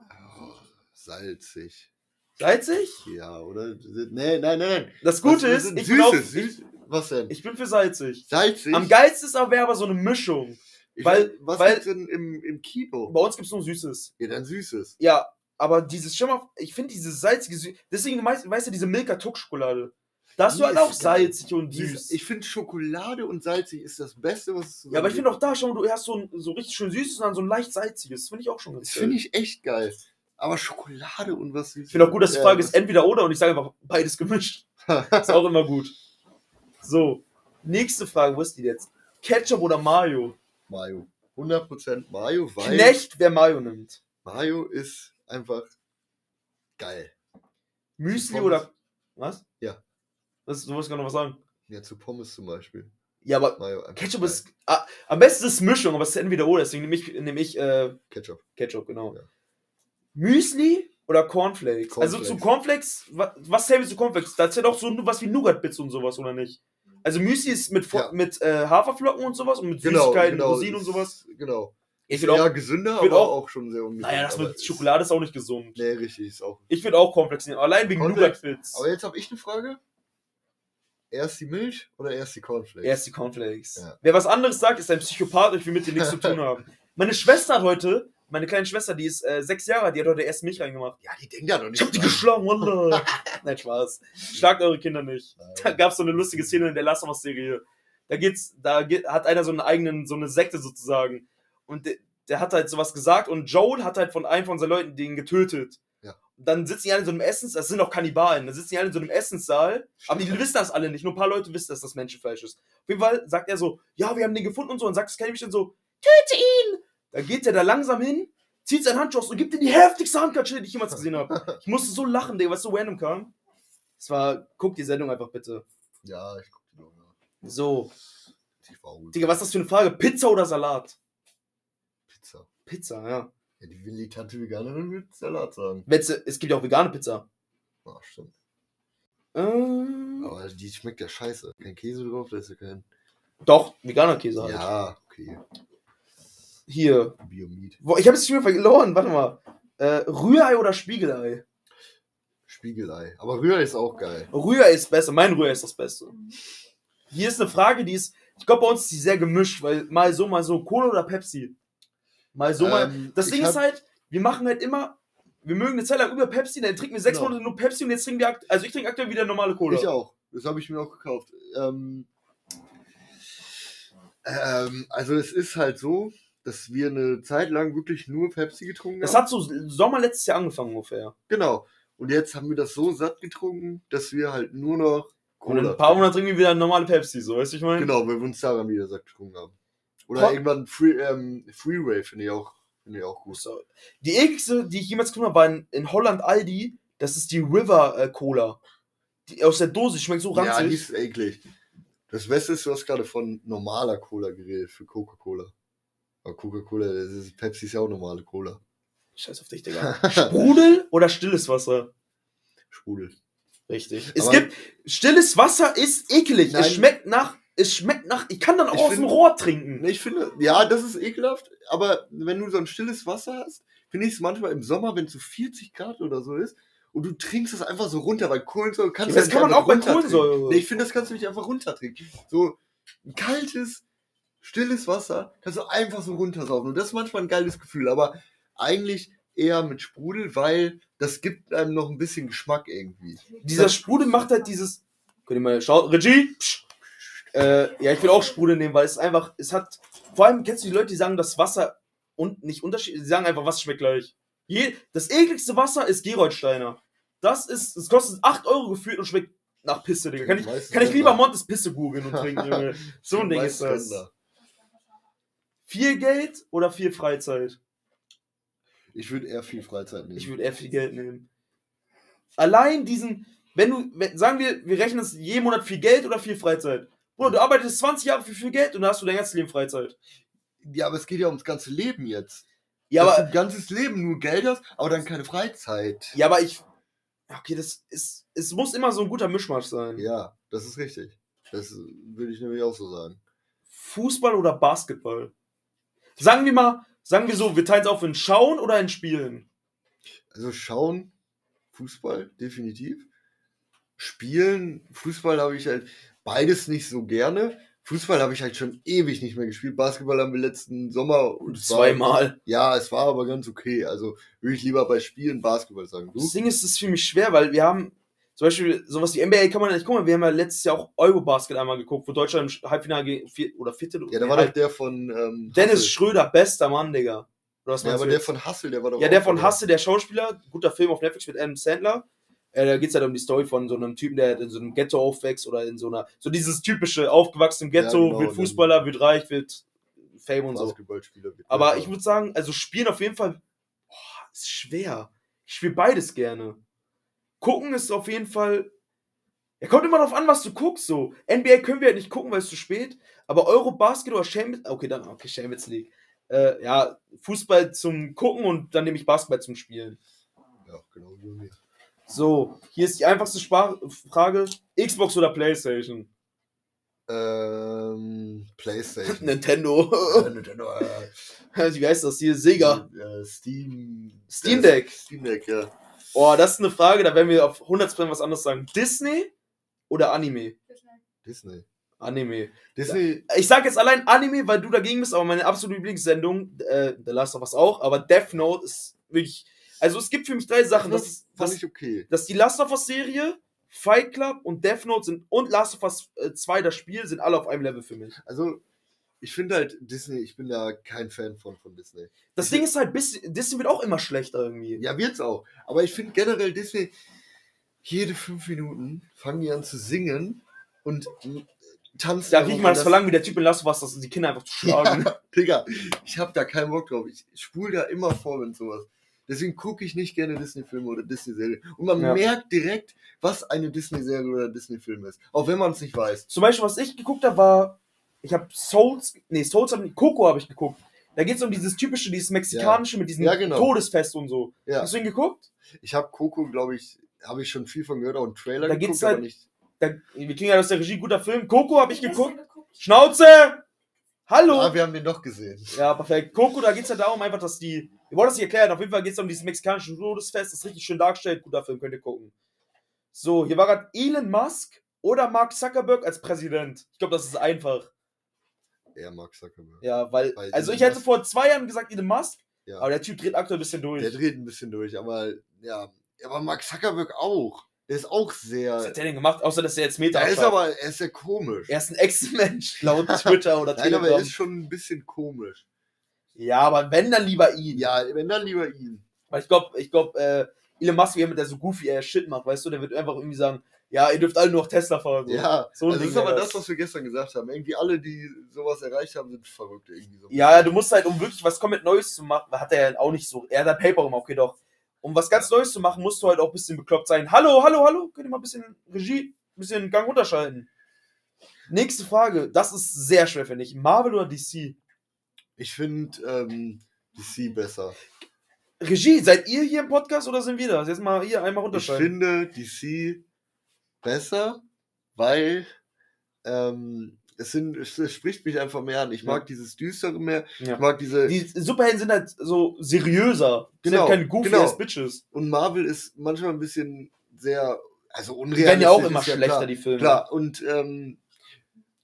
Speaker 3: Oh, salzig.
Speaker 2: Salzig?
Speaker 3: Ja, oder? Nee, nein, nein, nein.
Speaker 2: Das Gute
Speaker 3: Was-
Speaker 2: ist, ich
Speaker 3: denn
Speaker 2: bin, auch,
Speaker 3: Süßes,
Speaker 2: ich,
Speaker 3: süß, was denn?
Speaker 2: ich bin für salzig.
Speaker 3: salzig?
Speaker 2: Am geilsten ist aber, wäre aber so eine Mischung.
Speaker 3: Ich
Speaker 2: weil-
Speaker 3: weiß- was
Speaker 2: weil-
Speaker 3: denn im, im Kino?
Speaker 2: Bei uns gibt es nur Süßes.
Speaker 3: Ja, dann Süßes.
Speaker 2: Ja, aber dieses, schau mal, ich finde dieses salzige, Sü deswegen, weißt, weißt du, diese Milka Tuck Schokolade. Da hast
Speaker 3: Die
Speaker 2: du halt
Speaker 3: ist
Speaker 2: auch
Speaker 3: geil.
Speaker 2: salzig und süß.
Speaker 3: ist- Ich finde Schokolade und salzig ist das Beste, was es
Speaker 2: ja, aber ich finde auch da schon, du hast so ein so richtig schön süßes und dann so ein leicht salziges. Das finde ich auch schon ganz
Speaker 3: Das
Speaker 2: geil.
Speaker 3: finde ich echt geil. Aber Schokolade und was
Speaker 2: Ich finde auch gut, dass die Frage ist entweder oder und ich sage einfach beides gemischt. (laughs) Ist auch immer gut. So, nächste Frage, wo ist die jetzt? Ketchup oder Mayo?
Speaker 3: Mayo. 100% Mayo, weil
Speaker 2: Knecht, wer Mayo nimmt.
Speaker 3: Mayo ist einfach geil.
Speaker 2: Müsli oder. Was?
Speaker 3: Ja.
Speaker 2: Was, du wolltest gerade noch was sagen.
Speaker 3: Ja, zu Pommes zum Beispiel.
Speaker 2: Ja, aber
Speaker 3: Mayo
Speaker 2: Ketchup
Speaker 3: geil.
Speaker 2: ist. Ah, am besten ist Mischung, aber es ist entweder oder, deswegen nehme ich, nehme ich äh,
Speaker 3: Ketchup.
Speaker 2: Ketchup, genau.
Speaker 3: Ja.
Speaker 2: Müsli oder Cornflakes? Also zu Cornflakes, wa- was zählt zu Cornflakes? Da zählt auch so was wie Nougat-Bits und sowas, oder nicht? Also Müsli ist mit,
Speaker 3: Ja.
Speaker 2: mit äh, Haferflocken und sowas und mit
Speaker 3: Genau,
Speaker 2: Süßigkeiten,
Speaker 3: genau.
Speaker 2: Rosinen und sowas.
Speaker 3: Genau.
Speaker 2: Ich
Speaker 3: Ist
Speaker 2: finde auch,
Speaker 3: gesünder, aber
Speaker 2: auch-
Speaker 3: auch, schon sehr ungesund.
Speaker 2: naja, das mit Schokolade ist auch nicht gesund.
Speaker 3: Nee, richtig, ist auch.
Speaker 2: Ich würde auch Cornflakes nehmen, allein wegen
Speaker 3: Cornflakes.
Speaker 2: Nougat-Bits.
Speaker 3: Aber jetzt habe ich eine Frage. Erst die Milch oder erst die Cornflakes?
Speaker 2: Erst die Cornflakes.
Speaker 3: Ja.
Speaker 2: Wer was anderes sagt, ist ein Psychopath ich will mit dir nichts zu tun (laughs) haben. Meine Schwester hat heute, meine kleine Schwester, die ist äh, sechs Jahre alt, die hat heute erst Milch reingemacht.
Speaker 3: Ja, die denken ja noch nicht.
Speaker 2: Ich hab die geschlagen, Wunder. (laughs) Nein, Spaß. Schlagt eure Kinder nicht. Da
Speaker 3: Nein.
Speaker 2: gab's so eine lustige Szene in der Last of Us Serie. Da geht's, da geht, hat einer so einen eigenen, so eine Sekte sozusagen. Und der, der hat halt sowas gesagt und Joel hat halt von einem von seinen Leuten den getötet.
Speaker 3: Ja.
Speaker 2: Dann sitzen die alle in so einem Essens, das sind auch Kannibalen, dann sitzen die alle in so einem Essenssaal, aber die wissen das alle nicht, nur ein paar Leute wissen, dass das Menschenfleisch ist. Auf jeden Fall sagt er so, ja, wir haben den gefunden und so, und sagt das Kaninchen so, töte ihn! Dann geht der da langsam hin, zieht seinen Handschuh aus und gibt ihm die heftigste Handkatsche, die ich jemals gesehen habe. (laughs) Ich musste so lachen, Digga, was so random kam. Es war, guck die Sendung einfach bitte.
Speaker 3: Ja, ich guck die noch nach.
Speaker 2: So,
Speaker 3: Die.
Speaker 2: Digga, was ist das für eine Frage? Pizza oder Salat?
Speaker 3: Pizza.
Speaker 2: Pizza, ja.
Speaker 3: Ja, die militante Veganerin wird Salat sagen.
Speaker 2: Wenn's, es gibt ja auch vegane Pizza.
Speaker 3: Ah, stimmt.
Speaker 2: Ähm,
Speaker 3: Aber die schmeckt ja scheiße. Kein Käse drauf, da ist ja kein.
Speaker 2: Doch, veganer Käse halt.
Speaker 3: Ja, okay.
Speaker 2: Hier.
Speaker 3: Biomeat.
Speaker 2: Boah, ich habe es schon wieder verloren. Warte mal. Äh, Rührei oder Spiegelei?
Speaker 3: Spiegelei. Aber Rührei ist auch geil.
Speaker 2: Rührei ist besser. Mein Rührei ist das Beste. Hier ist eine Frage, die ist, ich glaube, bei uns ist die sehr gemischt, weil mal so, mal so. Cola oder Pepsi? Mal so, mal.
Speaker 3: Ähm,
Speaker 2: Das Ding ist
Speaker 3: hab-
Speaker 2: halt, wir machen halt immer, wir mögen eine Zeit lang über Pepsi, dann trinken wir sechs
Speaker 3: Genau.
Speaker 2: Monate nur Pepsi und jetzt trinken wir, also ich trinke aktuell wieder normale Cola.
Speaker 3: Ich auch. Das habe ich mir auch gekauft. Ähm, ähm, also es ist halt so, dass wir eine Zeit lang wirklich nur Pepsi getrunken
Speaker 2: Das
Speaker 3: haben.
Speaker 2: hat so Sommer letztes Jahr angefangen ungefähr.
Speaker 3: genau. Und jetzt haben wir das so satt getrunken, dass wir halt nur noch
Speaker 2: Und in
Speaker 3: Cola
Speaker 2: ein paar Monaten trinken wir wieder normale Pepsi, so, weißt du, ich meine?
Speaker 3: Genau, weil wir uns daran wieder satt getrunken haben. Oder
Speaker 2: Ko-
Speaker 3: irgendwann Free, ähm, Freeway finde ich auch, finde ich auch gut.
Speaker 2: So. Die ekligste, die ich jemals getrunken habe, war in, in Holland Aldi. Das ist die River äh, Cola. Die, aus der Dose, schmeckt so ranzig.
Speaker 3: Ja, die ist eklig. Das Beste ist, du hast gerade von normaler Cola geredet für Coca-Cola. Aber Coca-Cola, Pepsi ist ja auch normale Cola.
Speaker 2: Scheiß auf dich, Digga. Sprudel oder stilles Wasser?
Speaker 3: Sprudel.
Speaker 2: Richtig. Es
Speaker 3: Aber-
Speaker 2: gibt, stilles Wasser ist eklig.
Speaker 3: Nein.
Speaker 2: Es schmeckt nach, es schmeckt nach, ich kann dann auch
Speaker 3: Ich
Speaker 2: aus dem
Speaker 3: find-
Speaker 2: Rohr trinken.
Speaker 3: Ich finde, ja, das ist ekelhaft, aber wenn du so ein stilles Wasser hast, finde ich es manchmal im Sommer, wenn es so 40 Grad oder so ist, und du trinkst es einfach so runter, weil Kohlensäure kannst
Speaker 2: Ja,
Speaker 3: du
Speaker 2: das kann man auch bei. Kohlensäure.
Speaker 3: Nee, ich finde, das kannst du nicht einfach runtertrinken. So ein kaltes, stilles Wasser kannst du einfach so runtersaufen. Und das ist manchmal ein geiles Gefühl, aber eigentlich eher mit Sprudel, weil das gibt einem noch ein bisschen Geschmack irgendwie.
Speaker 2: Dieser Sprudel macht halt dieses. Könnt ihr mal schauen, Regie? Psch. Äh, ja, ich will auch Sprudel nehmen, weil es einfach, es hat. Vor allem kennst du die Leute, die sagen, das Wasser und nicht Unterschied, die sagen einfach, Wasser schmeckt gleich. Je, das ekligste Wasser ist Geroldsteiner. Das ist, es kostet 8 Euro gefühlt und schmeckt nach Pisse, Digga. Kann ich, kann ich lieber Montes Pisse googeln und trinken, Junge. (laughs) So ein Ding ist das. Viel Geld oder viel Freizeit?
Speaker 3: Ich würde eher viel Freizeit nehmen.
Speaker 2: Ich würde eher viel Geld nehmen. Allein diesen, wenn du, wenn, sagen wir, wir rechnen es jeden Monat viel Geld oder viel Freizeit. Bruder, du arbeitest 20 Jahre für viel Geld und dann hast du dein ganzes Leben Freizeit.
Speaker 3: ja, aber es geht ja ums ganze Leben jetzt.
Speaker 2: Ja,
Speaker 3: dass
Speaker 2: aber,
Speaker 3: du ein ganzes Leben nur Geld hast, aber dann keine Freizeit.
Speaker 2: ja, aber ich, okay, das ist, es muss immer so ein guter Mischmasch sein.
Speaker 3: Ja, das ist richtig. Das würde ich nämlich auch so sagen.
Speaker 2: Fußball oder Basketball? Sagen wir mal, sagen wir so, wir teilen es auf in Schauen oder in Spielen.
Speaker 3: Also schauen, Fußball, definitiv. Spielen, Fußball habe ich halt beides nicht so gerne. Fußball habe ich halt schon ewig nicht mehr gespielt. Basketball haben wir letzten Sommer und es war-
Speaker 2: Zweimal.
Speaker 3: Ja, es war aber ganz okay. Also würde ich lieber bei Spielen Basketball sagen. Du?
Speaker 2: Das Ding ist, das ist für mich schwer, weil wir haben zum Beispiel sowas wie NBA kann man nicht gucken. Wir haben ja letztes Jahr auch Eurobasket einmal geguckt, wo Deutschland im Halbfinale oder Viertel.
Speaker 3: Ja, da war doch der von ähm,
Speaker 2: Dennis
Speaker 3: Hassel.
Speaker 2: Schröder, bester Mann, Digga.
Speaker 3: Ja, aber
Speaker 2: du
Speaker 3: der von Hassel, der war doch
Speaker 2: Ja, der von
Speaker 3: dabei.
Speaker 2: Hasse, der Schauspieler, guter Film auf Netflix mit Adam Sandler. Äh, da geht es halt um die Story von so einem Typen, der in so einem Ghetto aufwächst oder in so einer, so dieses typische, aufgewachsen im Ghetto,
Speaker 3: Ja, genau,
Speaker 2: wird Fußballer, wird reich, wird Fame und so. Aber ich würde sagen, also spielen auf jeden Fall, boah, ist schwer. Ich spiele beides gerne. Gucken ist auf jeden Fall, ja, kommt immer darauf an, was du guckst, so. NBA können wir halt nicht gucken, weil es zu spät, aber Eurobasket oder Champions, okay, dann, okay, Champions League. Äh, ja, Fußball zum Gucken und dann nehme ich Basketball zum Spielen.
Speaker 3: Ja, genau wie mir.
Speaker 2: So, hier ist die einfachste Spar Frage: Xbox oder PlayStation?
Speaker 3: Ähm, Playstation. (laughs)
Speaker 2: Nintendo.
Speaker 3: Ja, Nintendo, äh, (laughs)
Speaker 2: Wie heißt das hier? Sega.
Speaker 3: äh, Steam.
Speaker 2: Steam Deck.
Speaker 3: Steam Deck, ja.
Speaker 2: Oh, das ist eine Frage, da werden wir auf 100% was anderes sagen. Disney oder Anime?
Speaker 3: Disney.
Speaker 2: Anime.
Speaker 3: Disney,
Speaker 2: Ich sag jetzt allein Anime, weil du dagegen bist, aber meine absolute Lieblingssendung, äh, The Last of Us auch, aber Death Note ist wirklich. Also es gibt für mich drei Sachen. Das,
Speaker 3: das
Speaker 2: ist,
Speaker 3: fand
Speaker 2: das,
Speaker 3: ich okay.
Speaker 2: dass die Last of Us Serie, Fight Club und Death Note sind und Last of Us äh, 2 das Spiel sind alle auf einem Level für mich.
Speaker 3: Also, ich finde halt Disney, ich bin da kein Fan von, von Disney.
Speaker 2: Das
Speaker 3: Ich-
Speaker 2: Ding ist halt, bis, Disney wird auch immer schlechter irgendwie.
Speaker 3: Ja, wird's auch. Aber ich finde generell Disney, jede fünf Minuten fangen die an zu singen und äh, tanzen.
Speaker 2: Da
Speaker 3: auch
Speaker 2: krieg ich
Speaker 3: und
Speaker 2: mal das Verlangen wie der Typ in Last of Us, dass die Kinder einfach zu schlagen. (laughs)
Speaker 3: Ja, Digga, ich hab da keinen Bock drauf. Ich spule da immer vor, wenn sowas. Deswegen gucke ich nicht gerne Disney-Filme oder Disney-Serien. Und man
Speaker 2: Ja.
Speaker 3: merkt direkt, was eine Disney-Serie oder Disney-Film ist. Auch wenn man es nicht weiß.
Speaker 2: Zum Beispiel, was ich geguckt habe, war, ich habe Souls, nee, Souls habe ich, Coco habe ich geguckt. Da geht es um dieses typische, dieses mexikanische mit diesem
Speaker 3: Ja, genau.
Speaker 2: Todesfest und so.
Speaker 3: Ja.
Speaker 2: Hast du ihn geguckt?
Speaker 3: Ich habe Coco, glaube ich, habe ich schon viel von gehört, auch einen Trailer
Speaker 2: Da
Speaker 3: geguckt,
Speaker 2: geht's halt-
Speaker 3: aber nicht.
Speaker 2: Da, wir kriegen ja aus der Regie guter Film. Coco habe ich geguckt? Schnauze! Hallo!
Speaker 3: Ah, wir haben den doch gesehen.
Speaker 2: Ja, perfekt. Coco, da geht's ja darum, einfach, dass die. Wir wollen das nicht erklären. Auf jeden Fall geht's um dieses mexikanische Todesfest. Das ist richtig schön dargestellt. Guter Film, könnt ihr gucken. So, hier war gerade Elon Musk oder Mark Zuckerberg als Präsident. Ich glaube, das ist einfach.
Speaker 3: Er Mark Zuckerberg.
Speaker 2: Ja, weil.
Speaker 3: Weil
Speaker 2: also,
Speaker 3: Elon
Speaker 2: ich hätte
Speaker 3: Musk-
Speaker 2: vor zwei Jahren gesagt Elon Musk,
Speaker 3: Ja.
Speaker 2: aber der Typ dreht aktuell ein bisschen durch.
Speaker 3: Der dreht ein bisschen durch, aber ja. Aber Mark Zuckerberg auch. Der ist auch
Speaker 2: Was
Speaker 3: sehr.
Speaker 2: hat der denn gemacht? Außer, dass er jetzt Meta
Speaker 3: Er ist aber, er ist sehr komisch.
Speaker 2: Er ist ein Ex-Mensch, laut (laughs) Twitter oder
Speaker 3: Nein, aber er
Speaker 2: Telegram.
Speaker 3: ist schon ein bisschen komisch.
Speaker 2: Ja, aber wenn, dann lieber ihn.
Speaker 3: Ja, wenn dann lieber ihn.
Speaker 2: Weil ich glaube, ich glaube, äh, Elon Musk, jemand, der so goofy er Shit macht, weißt du, der wird einfach irgendwie sagen, ja, ihr dürft alle nur noch Tesla fahren. So.
Speaker 3: Ja,
Speaker 2: so
Speaker 3: also das ist aber das,
Speaker 2: das.
Speaker 3: was wir gestern gesagt haben. Irgendwie alle, die sowas erreicht haben, sind verrückt irgendwie so.
Speaker 2: Ja, du musst halt, um wirklich was komplett Neues zu machen, hat er ja auch nicht so. Er hat ein Paper immer, okay, doch. Um was ganz Neues zu machen, musst du halt auch ein bisschen bekloppt sein. Hallo, hallo, hallo, könnt ihr mal ein bisschen Regie, ein bisschen Gang runterschalten. Nächste Frage, das ist sehr schwer, finde ich. Marvel oder DC?
Speaker 3: Ich finde ähm, DC besser.
Speaker 2: Regie, seid ihr hier im Podcast oder sind wir das? Jetzt mal hier einmal
Speaker 3: Ich
Speaker 2: runterschalten.
Speaker 3: finde DC besser, weil ähm, es, sind, es, spricht mich einfach mehr an. Ich
Speaker 2: Ja.
Speaker 3: mag dieses Düstere mehr.
Speaker 2: Ja.
Speaker 3: Ich mag diese.
Speaker 2: Die Superhelden sind halt so seriöser. Die
Speaker 3: Genau,
Speaker 2: sind halt keine goofy
Speaker 3: genau.
Speaker 2: Bitches.
Speaker 3: und Marvel ist manchmal ein bisschen sehr. Also
Speaker 2: Die
Speaker 3: unrealistisch.
Speaker 2: werden ja auch immer
Speaker 3: ja
Speaker 2: schlechter,
Speaker 3: klar.
Speaker 2: die Filme.
Speaker 3: Klar, und ähm,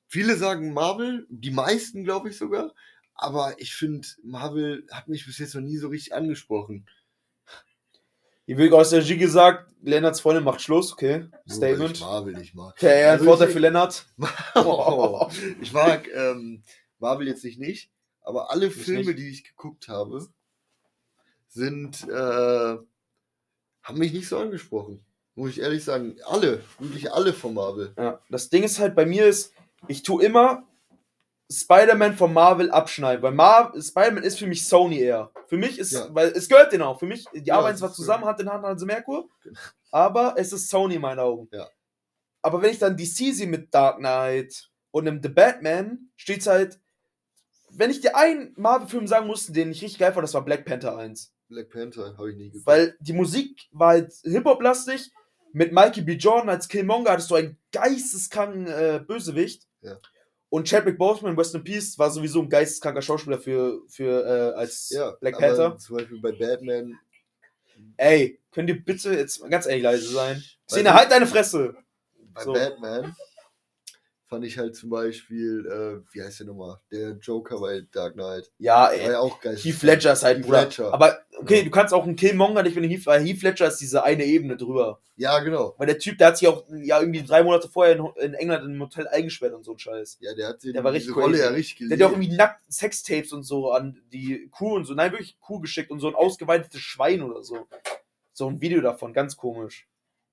Speaker 3: viele sagen Marvel, die meisten glaube ich sogar, aber ich finde, Marvel hat mich bis jetzt noch nie so richtig angesprochen.
Speaker 2: Hier wird aus der Regie gesagt, Lennarts Freundin macht Schluss, okay.
Speaker 3: Weil ich
Speaker 2: Statement.
Speaker 3: Marvel nicht mag.
Speaker 2: Okay, er
Speaker 3: Also
Speaker 2: Vorteil
Speaker 3: ich-
Speaker 2: für Lennart. (laughs)
Speaker 3: Oh, ich mag ähm, Marvel jetzt nicht nicht, aber alle
Speaker 2: Ich
Speaker 3: Filme,
Speaker 2: nicht.
Speaker 3: die ich geguckt habe, sind äh, haben mich nicht so angesprochen. Muss ich ehrlich sagen, alle, wirklich alle von Marvel.
Speaker 2: Ja, das Ding ist halt bei mir ist, ich tue immer Spider-Man von Marvel abschneiden, weil Mar Spider-Man ist für mich Sony eher. Für mich ist,
Speaker 3: Ja.
Speaker 2: weil es gehört denen auch. Für mich, die
Speaker 3: Ja,
Speaker 2: arbeiten zwar zusammen,
Speaker 3: so.
Speaker 2: Hand in Hand, Hanse Merkur,
Speaker 3: Genau.
Speaker 2: aber es ist Sony in meinen Augen.
Speaker 3: Ja.
Speaker 2: Aber wenn ich dann DC sehe mit Dark Knight und einem The Batman, steht's halt, wenn ich dir einen Marvel-Film sagen musste, den ich richtig geil fand, das war Black Panther 1.
Speaker 3: Black Panther habe ich nie geguckt.
Speaker 2: Weil die Musik war halt Hip-Hop-lastig. Mit Mikey B. Jordan als Killmonger hattest du einen geisteskranken äh, Bösewicht.
Speaker 3: Ja.
Speaker 2: Und Chadwick Boseman, West in Peace, war sowieso ein geisteskranker Schauspieler für, für äh, als
Speaker 3: ja,
Speaker 2: Black
Speaker 3: aber
Speaker 2: Panther.
Speaker 3: Zum Beispiel bei Batman.
Speaker 2: Ey, könnt ihr bitte jetzt ganz ehrlich leise sein? Szene, halt deine Fresse!
Speaker 3: Bei
Speaker 2: So.
Speaker 3: Batman fand ich halt zum Beispiel, äh, wie heißt der nochmal? Der Joker bei Dark Knight.
Speaker 2: Ja,
Speaker 3: Der war
Speaker 2: ey.
Speaker 3: ja auch geil.
Speaker 2: Heath Ledger ist halt,
Speaker 3: Heath
Speaker 2: Bruder.
Speaker 3: Ledger.
Speaker 2: Aber okay,
Speaker 3: Ja.
Speaker 2: du kannst auch einen Killmonger nicht, wenn du Heath, weil Heath Ledger ist diese eine Ebene drüber.
Speaker 3: Ja, genau.
Speaker 2: Weil der Typ, der hat sich auch ja irgendwie drei Monate vorher in, in England in einem Hotel eingesperrt und so ein Scheiß.
Speaker 3: Ja, der hat den,
Speaker 2: Der war
Speaker 3: diese
Speaker 2: richtig
Speaker 3: Rolle
Speaker 2: crazy.
Speaker 3: ja richtig
Speaker 2: Der
Speaker 3: gelebt.
Speaker 2: hat ja auch irgendwie nackt Sextapes und so an die Kuh und so. Nein, wirklich Kuh geschickt und so ein ausgeweidetes Schwein oder so. So ein Video davon, ganz komisch.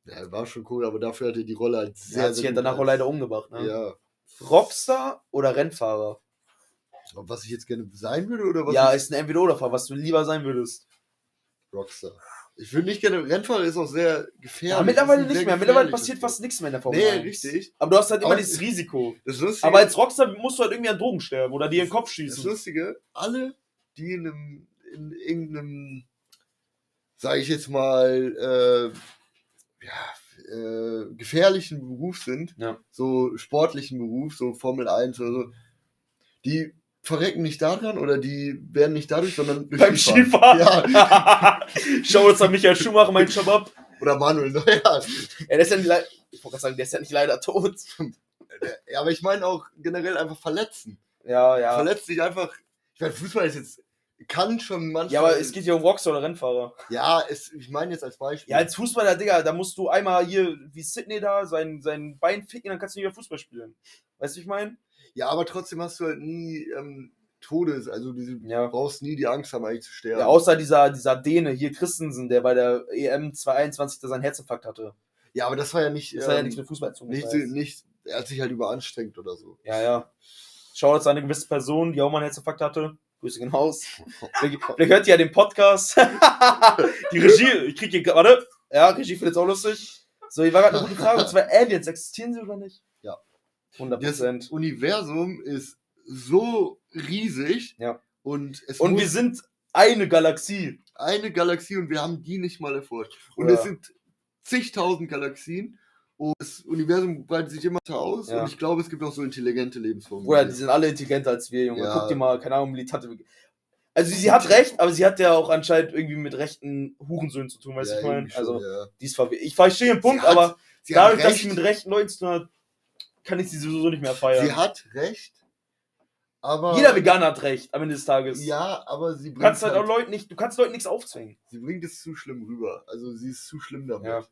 Speaker 3: Ja, war schon cool, aber dafür hat er die Rolle halt sehr,
Speaker 2: Der hat sich ja
Speaker 3: gut
Speaker 2: danach auch leider umgebracht. Ne?
Speaker 3: Ja.
Speaker 2: Rockstar oder Rennfahrer?
Speaker 3: Was ich jetzt gerne sein würde oder was
Speaker 2: ja, ist ein Entweder-Oder-Fahrer, was du lieber sein würdest.
Speaker 3: Rockstar. Ich würde nicht gerne, Rennfahrer ist auch sehr gefährlich.
Speaker 2: Ja, mittlerweile
Speaker 3: Das
Speaker 2: nicht mehr. Mittlerweile passiert fast nichts mehr in der Formel
Speaker 3: Nee,
Speaker 2: 1.
Speaker 3: richtig.
Speaker 2: Aber du hast halt immer
Speaker 3: Aber-
Speaker 2: dieses Risiko.
Speaker 3: Das Lustige,
Speaker 2: Aber als Rockstar musst du halt irgendwie an Drogen sterben oder dir in den Kopf
Speaker 3: das
Speaker 2: schießen.
Speaker 3: Lustige, alle, die in einem, in irgendeinem, sage ich jetzt mal, äh, ja, äh, gefährlichen Beruf sind,
Speaker 2: Ja.
Speaker 3: so sportlichen Beruf, so Formel 1 oder so, die verrecken nicht daran oder die werden nicht dadurch, sondern durch
Speaker 2: Beim Skifahren.
Speaker 3: Ja, (laughs)
Speaker 2: Schau uns an Michael Schumacher, mein Shabab.
Speaker 3: oder Manuel Neuer.
Speaker 2: Ja, der ist ja nicht leider. Ich wollte gerade sagen, der ist ja nicht leider tot.
Speaker 3: Ja, aber ich meine auch generell einfach verletzen.
Speaker 2: Ja, ja.
Speaker 3: Verletzt sich einfach. Ich meine, Fußball ist jetzt. Kann schon manchmal.
Speaker 2: Ja, aber es geht hier um Rockstar oder Rennfahrer.
Speaker 3: Ja, es, ich meine jetzt als Beispiel.
Speaker 2: Ja, als Fußballer, Digga, da musst du einmal hier, wie Sidney da, sein, sein Bein ficken, dann kannst du nicht mehr Fußball spielen. Weißt du, wie ich meine?
Speaker 3: Ja, aber trotzdem hast du halt nie ähm, Todes. Also diese,
Speaker 2: Ja.
Speaker 3: du brauchst nie die Angst haben, eigentlich zu sterben.
Speaker 2: Ja, außer dieser, dieser Däne, hier Christensen, der bei der EM 2021 da seinen Herzinfarkt hatte.
Speaker 3: ja, aber das war ja nicht.
Speaker 2: Das hat ja
Speaker 3: ähm,
Speaker 2: nichts mit Fußball zu tun.
Speaker 3: nicht,
Speaker 2: ich
Speaker 3: nicht, er hat sich halt überanstrengt oder so.
Speaker 2: Ja, ja. Schau jetzt an eine gewisse Person, die auch mal einen Herzinfarkt hatte. Grüße gehen raus. (laughs) Vielleicht vielleicht hört ihr ja den Podcast. (laughs) die Regie, ich krieg hier, warte. Ja, Regie findet es auch lustig. So, hier war gerade eine gute Frage. Und zwar Aliens, existieren sie oder nicht?
Speaker 3: Ja.
Speaker 2: 100
Speaker 3: Das
Speaker 2: Prozent.
Speaker 3: Universum ist so riesig.
Speaker 2: Ja.
Speaker 3: Und es
Speaker 2: Und wir sind eine Galaxie.
Speaker 3: eine Galaxie und wir haben die nicht mal erforscht. Und
Speaker 2: Ja.
Speaker 3: es sind zigtausend Galaxien. Und das Universum breitet sich immer weiter aus.
Speaker 2: Ja.
Speaker 3: Und ich glaube, es gibt auch so intelligente Lebensformen.
Speaker 2: Bruder, die sind alle intelligenter als wir, Junge.
Speaker 3: Ja.
Speaker 2: Guck dir mal, keine Ahnung, militante. Also sie hat recht, aber sie hat ja auch anscheinend irgendwie mit rechten Hurensöhnen zu tun, weißt du,
Speaker 3: Ja,
Speaker 2: ich meine?
Speaker 3: schon,
Speaker 2: Also,
Speaker 3: ja.
Speaker 2: die ist verwirrt. Ich verstehe den Punkt,
Speaker 3: hat
Speaker 2: aber
Speaker 3: Sie hat
Speaker 2: dadurch, dass
Speaker 3: recht.
Speaker 2: sie mit rechten Leuten zu tun hat, kann ich sie sowieso nicht mehr feiern.
Speaker 3: Sie hat recht. Aber.
Speaker 2: Jeder Veganer hat recht am Ende des Tages.
Speaker 3: Ja, aber sie
Speaker 2: Du
Speaker 3: bringt,
Speaker 2: kannst halt
Speaker 3: halt
Speaker 2: auch Leuten nicht, du kannst Leuten nichts aufzwingen.
Speaker 3: sie bringt es zu schlimm rüber. Also sie ist zu schlimm damit.
Speaker 2: Ja.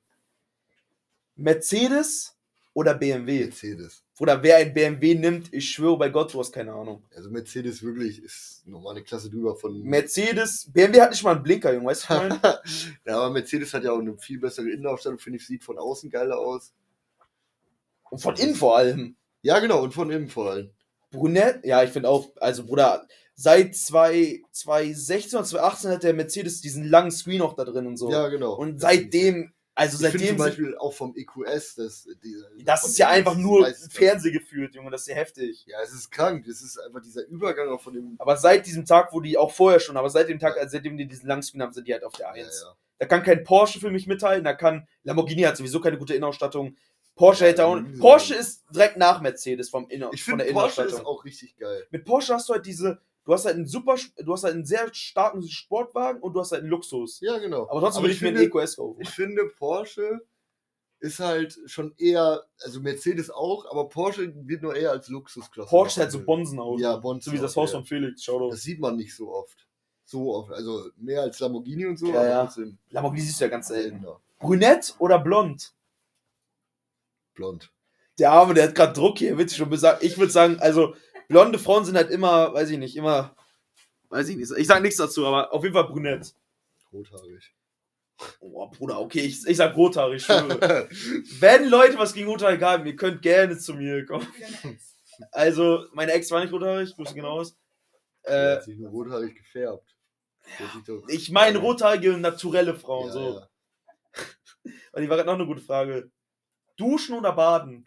Speaker 2: Mercedes oder BMW?
Speaker 3: Mercedes.
Speaker 2: Oder wer ein BMW nimmt, ich schwöre bei Gott, du hast keine Ahnung.
Speaker 3: Also Mercedes wirklich ist nochmal eine Klasse drüber von.
Speaker 2: Mercedes, BMW hat nicht mal einen Blinker, Junge, weißt du, (laughs)
Speaker 3: ja, aber Mercedes hat ja auch eine viel bessere Innenausstattung, finde ich, sieht von außen geiler aus.
Speaker 2: Und von innen vor allem.
Speaker 3: Ja, genau, und von innen vor allem.
Speaker 2: Brunett, ja, ich finde auch, also Bruder, seit 2 2016 oder 2018 hat der Mercedes diesen langen Screen auch da drin und so.
Speaker 3: Ja, genau.
Speaker 2: Und seitdem, also
Speaker 3: ich
Speaker 2: seitdem,
Speaker 3: zum Beispiel auch vom EQS, das, diese,
Speaker 2: das ist ja einfach nur Fernseh geführt, Junge, das ist ja heftig.
Speaker 3: Ja, es ist krank. Es ist einfach dieser Übergang auch von dem.
Speaker 2: Aber seit diesem Tag, wo die auch vorher schon, aber seit dem Tag, also seitdem die diesen langen Screen haben, sind die halt auf der 1.
Speaker 3: Ja, ja.
Speaker 2: Da kann kein Porsche für mich mithalten, da kann Lamborghini hat sowieso keine gute Innenausstattung. Porsche hätte auch. Porsche ist direkt nach Mercedes vom Inner,
Speaker 3: Ich
Speaker 2: von der
Speaker 3: finde, Porsche
Speaker 2: Innenausstattung.
Speaker 3: ist auch richtig geil.
Speaker 2: Mit Porsche hast du halt diese, du hast halt einen super, du hast halt einen sehr starken Sportwagen und du hast halt einen Luxus.
Speaker 3: Ja, genau.
Speaker 2: Aber trotzdem würde ich, mir einen
Speaker 3: finde,
Speaker 2: EQS kaufen.
Speaker 3: ich finde, Porsche ist halt schon eher, also Mercedes auch, aber Porsche wird nur eher als Luxusklasse.
Speaker 2: Porsche hat so
Speaker 3: behandelt.
Speaker 2: Bonsenauto.
Speaker 3: Ja, Bonzen
Speaker 2: So wie das Haus
Speaker 3: ja.
Speaker 2: von Felix. Schau doch.
Speaker 3: Das sieht man nicht so oft. So oft. Also mehr als Lamborghini und so,
Speaker 2: Ja, ja. Lamborghini siehst du ja ganz selten. Brünett oder blond?
Speaker 3: Blond.
Speaker 2: Der Arme, der hat gerade Druck hier, wird schon gesagt. Ich würde sagen, also blonde Frauen sind halt immer, weiß ich nicht, immer, weiß ich nicht. Ich sag nichts dazu, aber auf jeden Fall brünett.
Speaker 3: Rothaarig.
Speaker 2: Oh, Bruder, okay, ich, ich sag rothaarig. (laughs) Wenn Leute was gegen rothaarig haben, ihr könnt gerne zu mir kommen. Also, meine Ex war nicht rothaarig, grüße genau aus. Äh,
Speaker 3: hat sich nur rothaarig gefärbt. Doch-
Speaker 2: ich meine rothaarige, naturelle Frauen,
Speaker 3: Ja,
Speaker 2: so.
Speaker 3: ja. (laughs)
Speaker 2: Weil die war gerade noch eine gute Frage. Duschen oder baden?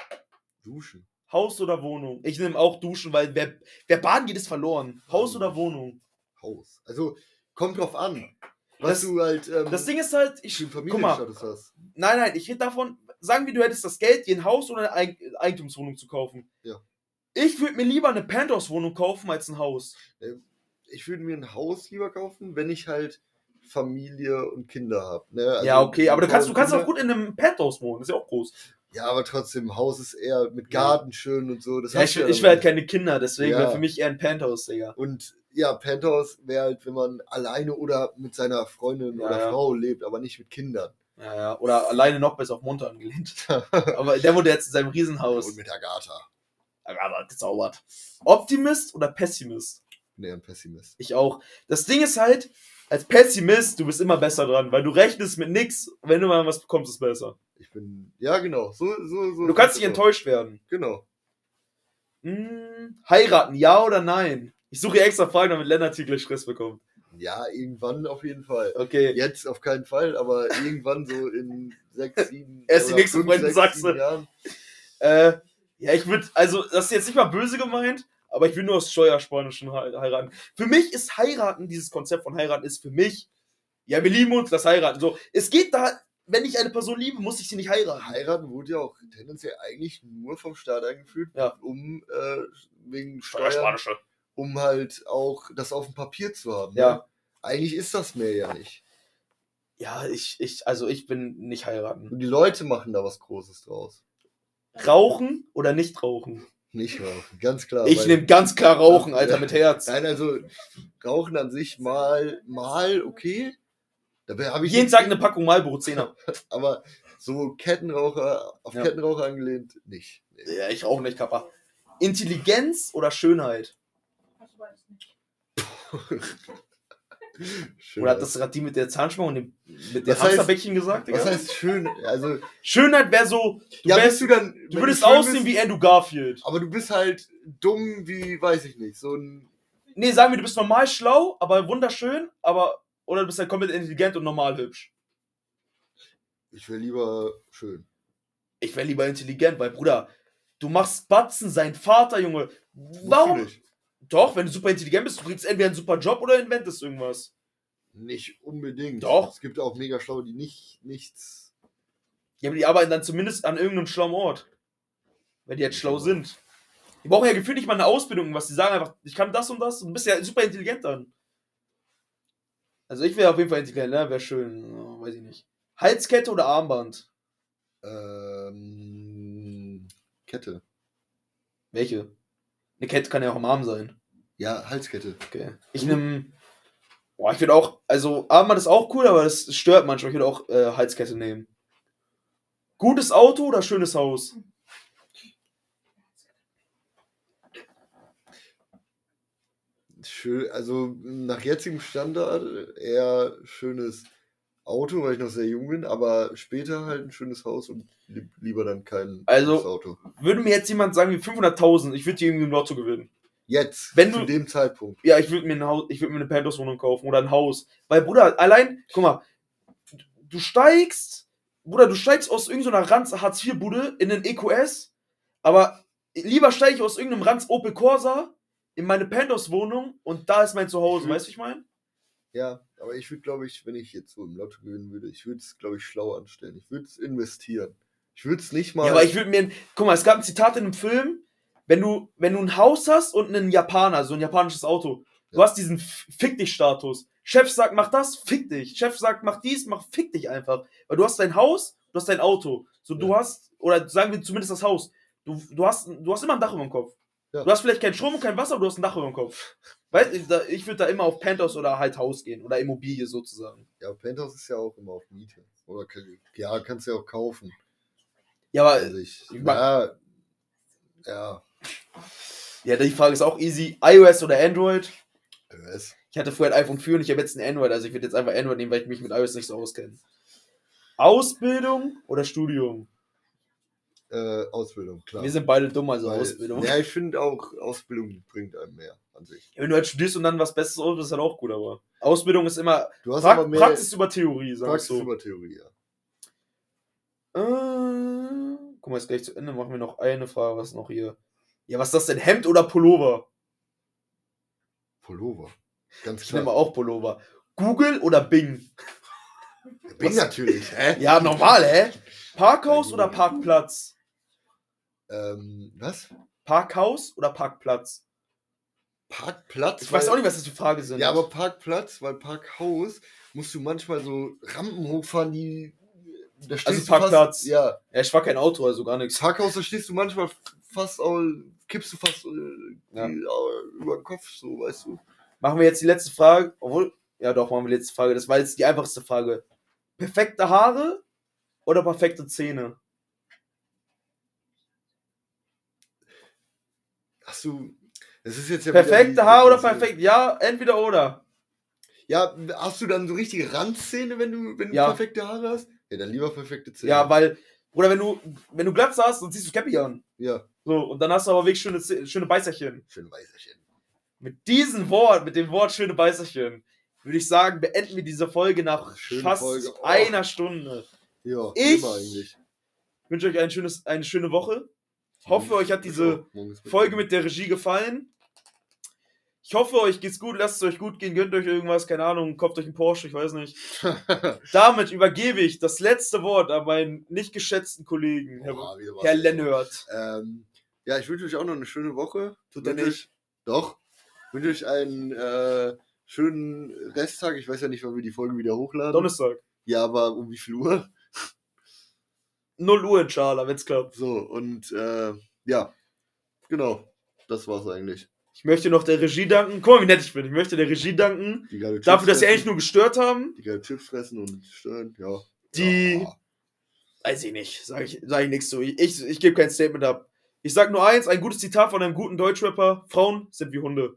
Speaker 3: Duschen.
Speaker 2: Haus oder Wohnung? Ich nehme auch Duschen, weil wer, wer baden geht, ist verloren. Haus oder Wohnung?
Speaker 3: Haus. Also, kommt drauf an. Was
Speaker 2: Das-
Speaker 3: du halt ähm,
Speaker 2: Das Ding ist halt, ich, guck mal,
Speaker 3: hast.
Speaker 2: nein, nein, ich rede davon, sagen wir, du hättest das Geld, dir ein Haus oder eine Eig Eigentumswohnung zu kaufen.
Speaker 3: Ja.
Speaker 2: Ich würde mir lieber eine Penthouse-Wohnung kaufen als ein Haus.
Speaker 3: Ich würde mir ein Haus lieber kaufen, wenn ich halt Familie und Kinder habe. Ne? Also
Speaker 2: ja, okay, aber du kannst, du kannst auch gut in einem Penthouse wohnen, ist ja auch groß.
Speaker 3: Ja, aber trotzdem, Haus ist eher mit Garten schön und so. Das
Speaker 2: Ja, ich
Speaker 3: ja
Speaker 2: ich will halt keine Kinder, deswegen
Speaker 3: Ja.
Speaker 2: wäre für mich eher ein Penthouse, Digga.
Speaker 3: Und ja, Penthouse wäre halt, wenn man alleine oder mit seiner Freundin
Speaker 2: Ja,
Speaker 3: oder
Speaker 2: ja.
Speaker 3: Frau lebt, aber nicht mit Kindern.
Speaker 2: Ja, ja, oder alleine noch besser auf Monte angelehnt. (laughs) aber der wohnt jetzt in seinem Riesenhaus.
Speaker 3: Und mit Agatha.
Speaker 2: Ja, gezaubert. Optimist oder Pessimist?
Speaker 3: bin eher ein Pessimist.
Speaker 2: Ich auch. Das Ding ist halt, als Pessimist, du bist immer besser dran, weil du rechnest mit nix. Wenn du mal was bekommst, ist besser.
Speaker 3: Ich bin, ja genau, so, so, so.
Speaker 2: Du kannst nicht enttäuscht werden.
Speaker 3: Genau.
Speaker 2: Hm, heiraten, ja oder nein? Ich suche hier extra Fragen, damit Lennart hier gleich Stress bekommt.
Speaker 3: Ja, irgendwann auf jeden Fall.
Speaker 2: Okay.
Speaker 3: Jetzt auf keinen Fall, aber irgendwann so in sechs, (laughs) sieben.
Speaker 2: Er ist die nächste Freundin Sachse.
Speaker 3: Jahren.
Speaker 2: Äh, ja, ich würde, also, das ist jetzt nicht mal böse gemeint, aber ich will nur aus Steuerspanischen he- heiraten. Für mich ist heiraten, dieses Konzept von heiraten ist für mich, ja, wir lieben uns, das heiraten. So, es geht da, wenn ich eine Person liebe, muss ich sie nicht heiraten.
Speaker 3: Heiraten wurde ja auch tendenziell eigentlich nur vom Staat eingeführt,
Speaker 2: Ja.
Speaker 3: um äh, wegen Steuern, um halt auch das auf dem Papier zu haben.
Speaker 2: Ja.
Speaker 3: Ne? Eigentlich ist das mehr ja nicht.
Speaker 2: Ja, ich, ich, also ich bin nicht heiraten.
Speaker 3: Und die Leute machen da was Großes draus.
Speaker 2: Rauchen oder nicht rauchen?
Speaker 3: Nicht rauchen, ganz klar.
Speaker 2: Ich nehme ganz klar Rauchen, Alter, mit Herz.
Speaker 3: Nein, also Rauchen an sich mal, mal okay. Dabei habe ich
Speaker 2: Jeden Tag eine Packung Marlboro 10er. (laughs)
Speaker 3: aber so Kettenraucher, auf
Speaker 2: Ja.
Speaker 3: Kettenraucher angelehnt, nicht. Nee.
Speaker 2: Ja, ich rauche nicht, Kappa. Intelligenz oder Schönheit? (laughs)
Speaker 4: Hast du beides nicht.
Speaker 3: Schön.
Speaker 2: Oder hat das gerade die mit der Zahnspange und dem, mit dem Hamsterbäckchen gesagt? Digga?
Speaker 3: Was heißt schön? Also,
Speaker 2: Schönheit wäre so, du,
Speaker 3: ja,
Speaker 2: wärst,
Speaker 3: du dann.
Speaker 2: du würdest
Speaker 3: schön
Speaker 2: aussehen
Speaker 3: bist,
Speaker 2: wie Andrew Garfield.
Speaker 3: Aber du bist halt dumm wie, weiß ich nicht, so ein.
Speaker 2: Nee, sagen wir, du bist normal schlau, aber wunderschön, aber. Oder du bist halt komplett intelligent und normal hübsch.
Speaker 3: Ich wäre lieber schön.
Speaker 2: Ich wäre lieber intelligent, weil, Bruder, du machst Batzen, sein Vater, Junge. Warum?
Speaker 3: Wofür nicht?
Speaker 2: Doch, wenn du super intelligent bist, du kriegst entweder einen super Job oder inventest irgendwas.
Speaker 3: Nicht unbedingt.
Speaker 2: Doch.
Speaker 3: Es gibt auch mega Schlaue, die nicht nichts.
Speaker 2: Ja, aber die arbeiten dann zumindest an irgendeinem schlauen Ort. Weil die jetzt schlau sind. Die brauchen ja gefühlt nicht mal eine Ausbildung, was die sagen einfach, ich kann das und das und du bist ja super intelligent dann. Also ich wäre auf jeden Fall intelligent, ne? Wäre schön, ja, weiß ich nicht. Halskette oder Armband?
Speaker 3: Ähm, Kette.
Speaker 2: Welche? Eine Kette kann ja auch am Arm sein.
Speaker 3: Ja, Halskette.
Speaker 2: Okay. Ich nehme. Boah, ich würde auch. Also, Armband ist auch cool, aber das stört manchmal. Ich würde auch äh, Halskette nehmen. Gutes Auto oder schönes Haus?
Speaker 3: Schön, also nach jetzigem Standard eher schönes Auto, weil ich noch sehr jung bin, aber später halt ein schönes Haus und li lieber dann kein
Speaker 2: Also-
Speaker 3: Auto.
Speaker 2: Würde mir jetzt jemand sagen, wie 500.000, ich würde die irgendwie im Lotto gewinnen.
Speaker 3: Jetzt,
Speaker 2: Wenn
Speaker 3: zu
Speaker 2: du-
Speaker 3: dem Zeitpunkt.
Speaker 2: Ja, ich würde mir ein Haus, ich würde mir eine Penthouse-Wohnung kaufen oder ein Haus. Weil, Bruder, allein, guck mal, du steigst, Bruder, du steigst aus irgendeiner Ranz Hartz-IV-Bude in den EQS, aber lieber steige ich aus irgendeinem Ranz Opel Corsa in meine Penthouse-Wohnung und da ist mein Zuhause,
Speaker 3: Mhm.
Speaker 2: weißt du, ich meine?
Speaker 3: Ja, aber ich würde, glaube ich, wenn ich jetzt so im Lotto gewinnen würde, ich würde es, glaube ich, schlau anstellen. Ich würde es investieren. Ich würde es nicht mal.
Speaker 2: Ja, aber ich würde mir, guck mal, es gab ein Zitat in einem Film, wenn du, wenn du ein Haus hast und einen Japaner, so ein japanisches Auto, du
Speaker 3: Ja.
Speaker 2: hast diesen Fick dich-Status. Chef sagt, mach das, fick dich. Chef sagt, mach dies, mach fick dich einfach. Weil du hast dein Haus, du hast dein Auto. So, du
Speaker 3: Ja.
Speaker 2: hast, oder sagen wir zumindest das Haus, du, du, hast, du hast immer ein Dach über dem Kopf.
Speaker 3: Ja.
Speaker 2: Du hast vielleicht keinen Strom und kein Wasser, aber du hast ein Dach über dem Kopf. Weißt du, ich würde da immer auf Penthouse oder halt Haus gehen. Oder Immobilie sozusagen.
Speaker 3: ja, Penthouse ist ja auch immer auf Miete. Oder ja, kannst du ja auch kaufen.
Speaker 2: Ja, aber
Speaker 3: Also ich,
Speaker 2: ich mag-
Speaker 3: ja, ja,
Speaker 2: ja, die Frage ist auch easy. iOS oder Android?
Speaker 3: iOS.
Speaker 2: Ich hatte früher ein iPhone 4 und ich habe jetzt ein Android, also ich würde jetzt einfach Android nehmen, weil ich mich mit iOS nicht so auskenne. Ausbildung oder Studium?
Speaker 3: Äh, Ausbildung, klar.
Speaker 2: Wir sind beide dumm, also
Speaker 3: Weil-
Speaker 2: Ausbildung.
Speaker 3: Ja, ich finde auch, Ausbildung bringt einem mehr an sich.
Speaker 2: Wenn du halt studierst und dann was Besseres aus, ist halt auch gut, aber Ausbildung ist immer
Speaker 3: Du hast
Speaker 2: pra
Speaker 3: aber mehr
Speaker 2: Praxis über Theorie, sag ich
Speaker 3: Praxis
Speaker 2: so.
Speaker 3: über Theorie, ja.
Speaker 2: Äh, guck mal, jetzt gleich zu Ende machen wir noch eine Frage, was noch hier? Ja, was ist das denn? Hemd oder Pullover?
Speaker 3: Pullover. Ganz
Speaker 2: Ich nehme
Speaker 3: klar.
Speaker 2: auch Pullover. Google oder Bing?
Speaker 3: Bin
Speaker 2: was-
Speaker 3: natürlich, hä?
Speaker 2: Ja, normal, hä? (laughs) Parkhaus oder Parkplatz?
Speaker 3: Ähm, was?
Speaker 2: Parkhaus oder Parkplatz?
Speaker 3: Parkplatz?
Speaker 2: Ich weiß auch nicht, was das für Fragen sind.
Speaker 3: Ja, aber Parkplatz, weil Parkhaus musst du manchmal so Rampen hochfahren, die. Da stehst
Speaker 2: Also Parkplatz.
Speaker 3: Fast, ja.
Speaker 2: Ja, ich war kein Auto, also gar nichts.
Speaker 3: Parkhaus, da stehst du manchmal fast kippst du fast äh,
Speaker 2: Ja.
Speaker 3: äh, über den Kopf, so, weißt du.
Speaker 2: Machen wir jetzt die letzte Frage. Obwohl, ja doch, machen wir die letzte Frage. Das war jetzt die einfachste Frage. Perfekte Haare oder perfekte Zähne?
Speaker 3: Hast du. Das ist jetzt ja
Speaker 2: Perfekte Haare oder perfekt? Ja, entweder oder.
Speaker 3: Ja, hast du dann so richtige Randzähne, wenn du, wenn du
Speaker 2: Ja.
Speaker 3: perfekte Haare hast? Ja, dann lieber perfekte Zähne.
Speaker 2: Ja, weil, Bruder, wenn du, wenn du Glatze hast, dann ziehst du Cappy an.
Speaker 3: Ja,
Speaker 2: So, und dann hast du aber wirklich schöne, Zäh- schöne Beißerchen.
Speaker 3: schön Weißerchen.
Speaker 2: Mit diesem Wort, mit dem Wort schöne Beißerchen, würde ich sagen, beenden wir diese Folge nach
Speaker 3: Schöne
Speaker 2: fast
Speaker 3: Folge. Oh.
Speaker 2: einer Stunde.
Speaker 3: Ja,
Speaker 2: Ich-
Speaker 3: immer eigentlich.
Speaker 2: Ich wünsche euch ein schönes, eine schöne Woche. Hoffe, euch hat diese Folge mit der Regie gefallen. Ich hoffe, euch geht's gut, lasst es euch gut gehen, gönnt euch irgendwas, keine Ahnung, kauft euch einen Porsche, ich weiß nicht. (laughs) Damit übergebe ich das letzte Wort an meinen nicht geschätzten Kollegen, Herr,
Speaker 3: was.
Speaker 2: Herr Lennart.
Speaker 3: Ähm, ja, ich wünsche euch auch noch eine schöne Woche.
Speaker 2: Tut er nicht.
Speaker 3: Euch, doch. Ich wünsche euch einen äh, schönen Resttag. Ich weiß ja nicht, wann wir die Folge wieder hochladen.
Speaker 2: Donnerstag.
Speaker 3: Ja, aber um wie viel Uhr?
Speaker 2: 0 Uhr in Schala, wenn's klappt.
Speaker 3: So, und äh, ja, genau. Das war's eigentlich.
Speaker 2: Ich möchte noch der Regie danken. Guck mal, wie nett ich bin. Ich möchte der Regie danken.
Speaker 3: Die geile Chips
Speaker 2: Dafür, dass sie
Speaker 3: fressen,
Speaker 2: eigentlich nur gestört haben.
Speaker 3: Die geile Chips fressen und stören, ja.
Speaker 2: Die-
Speaker 3: Ja.
Speaker 2: Weiß ich nicht. Sag ich, sag ich nichts zu. Ich, ich, ich gebe kein Statement ab. Ich sag nur eins: ein gutes Zitat von einem guten Deutschrapper. Frauen sind wie Hunde.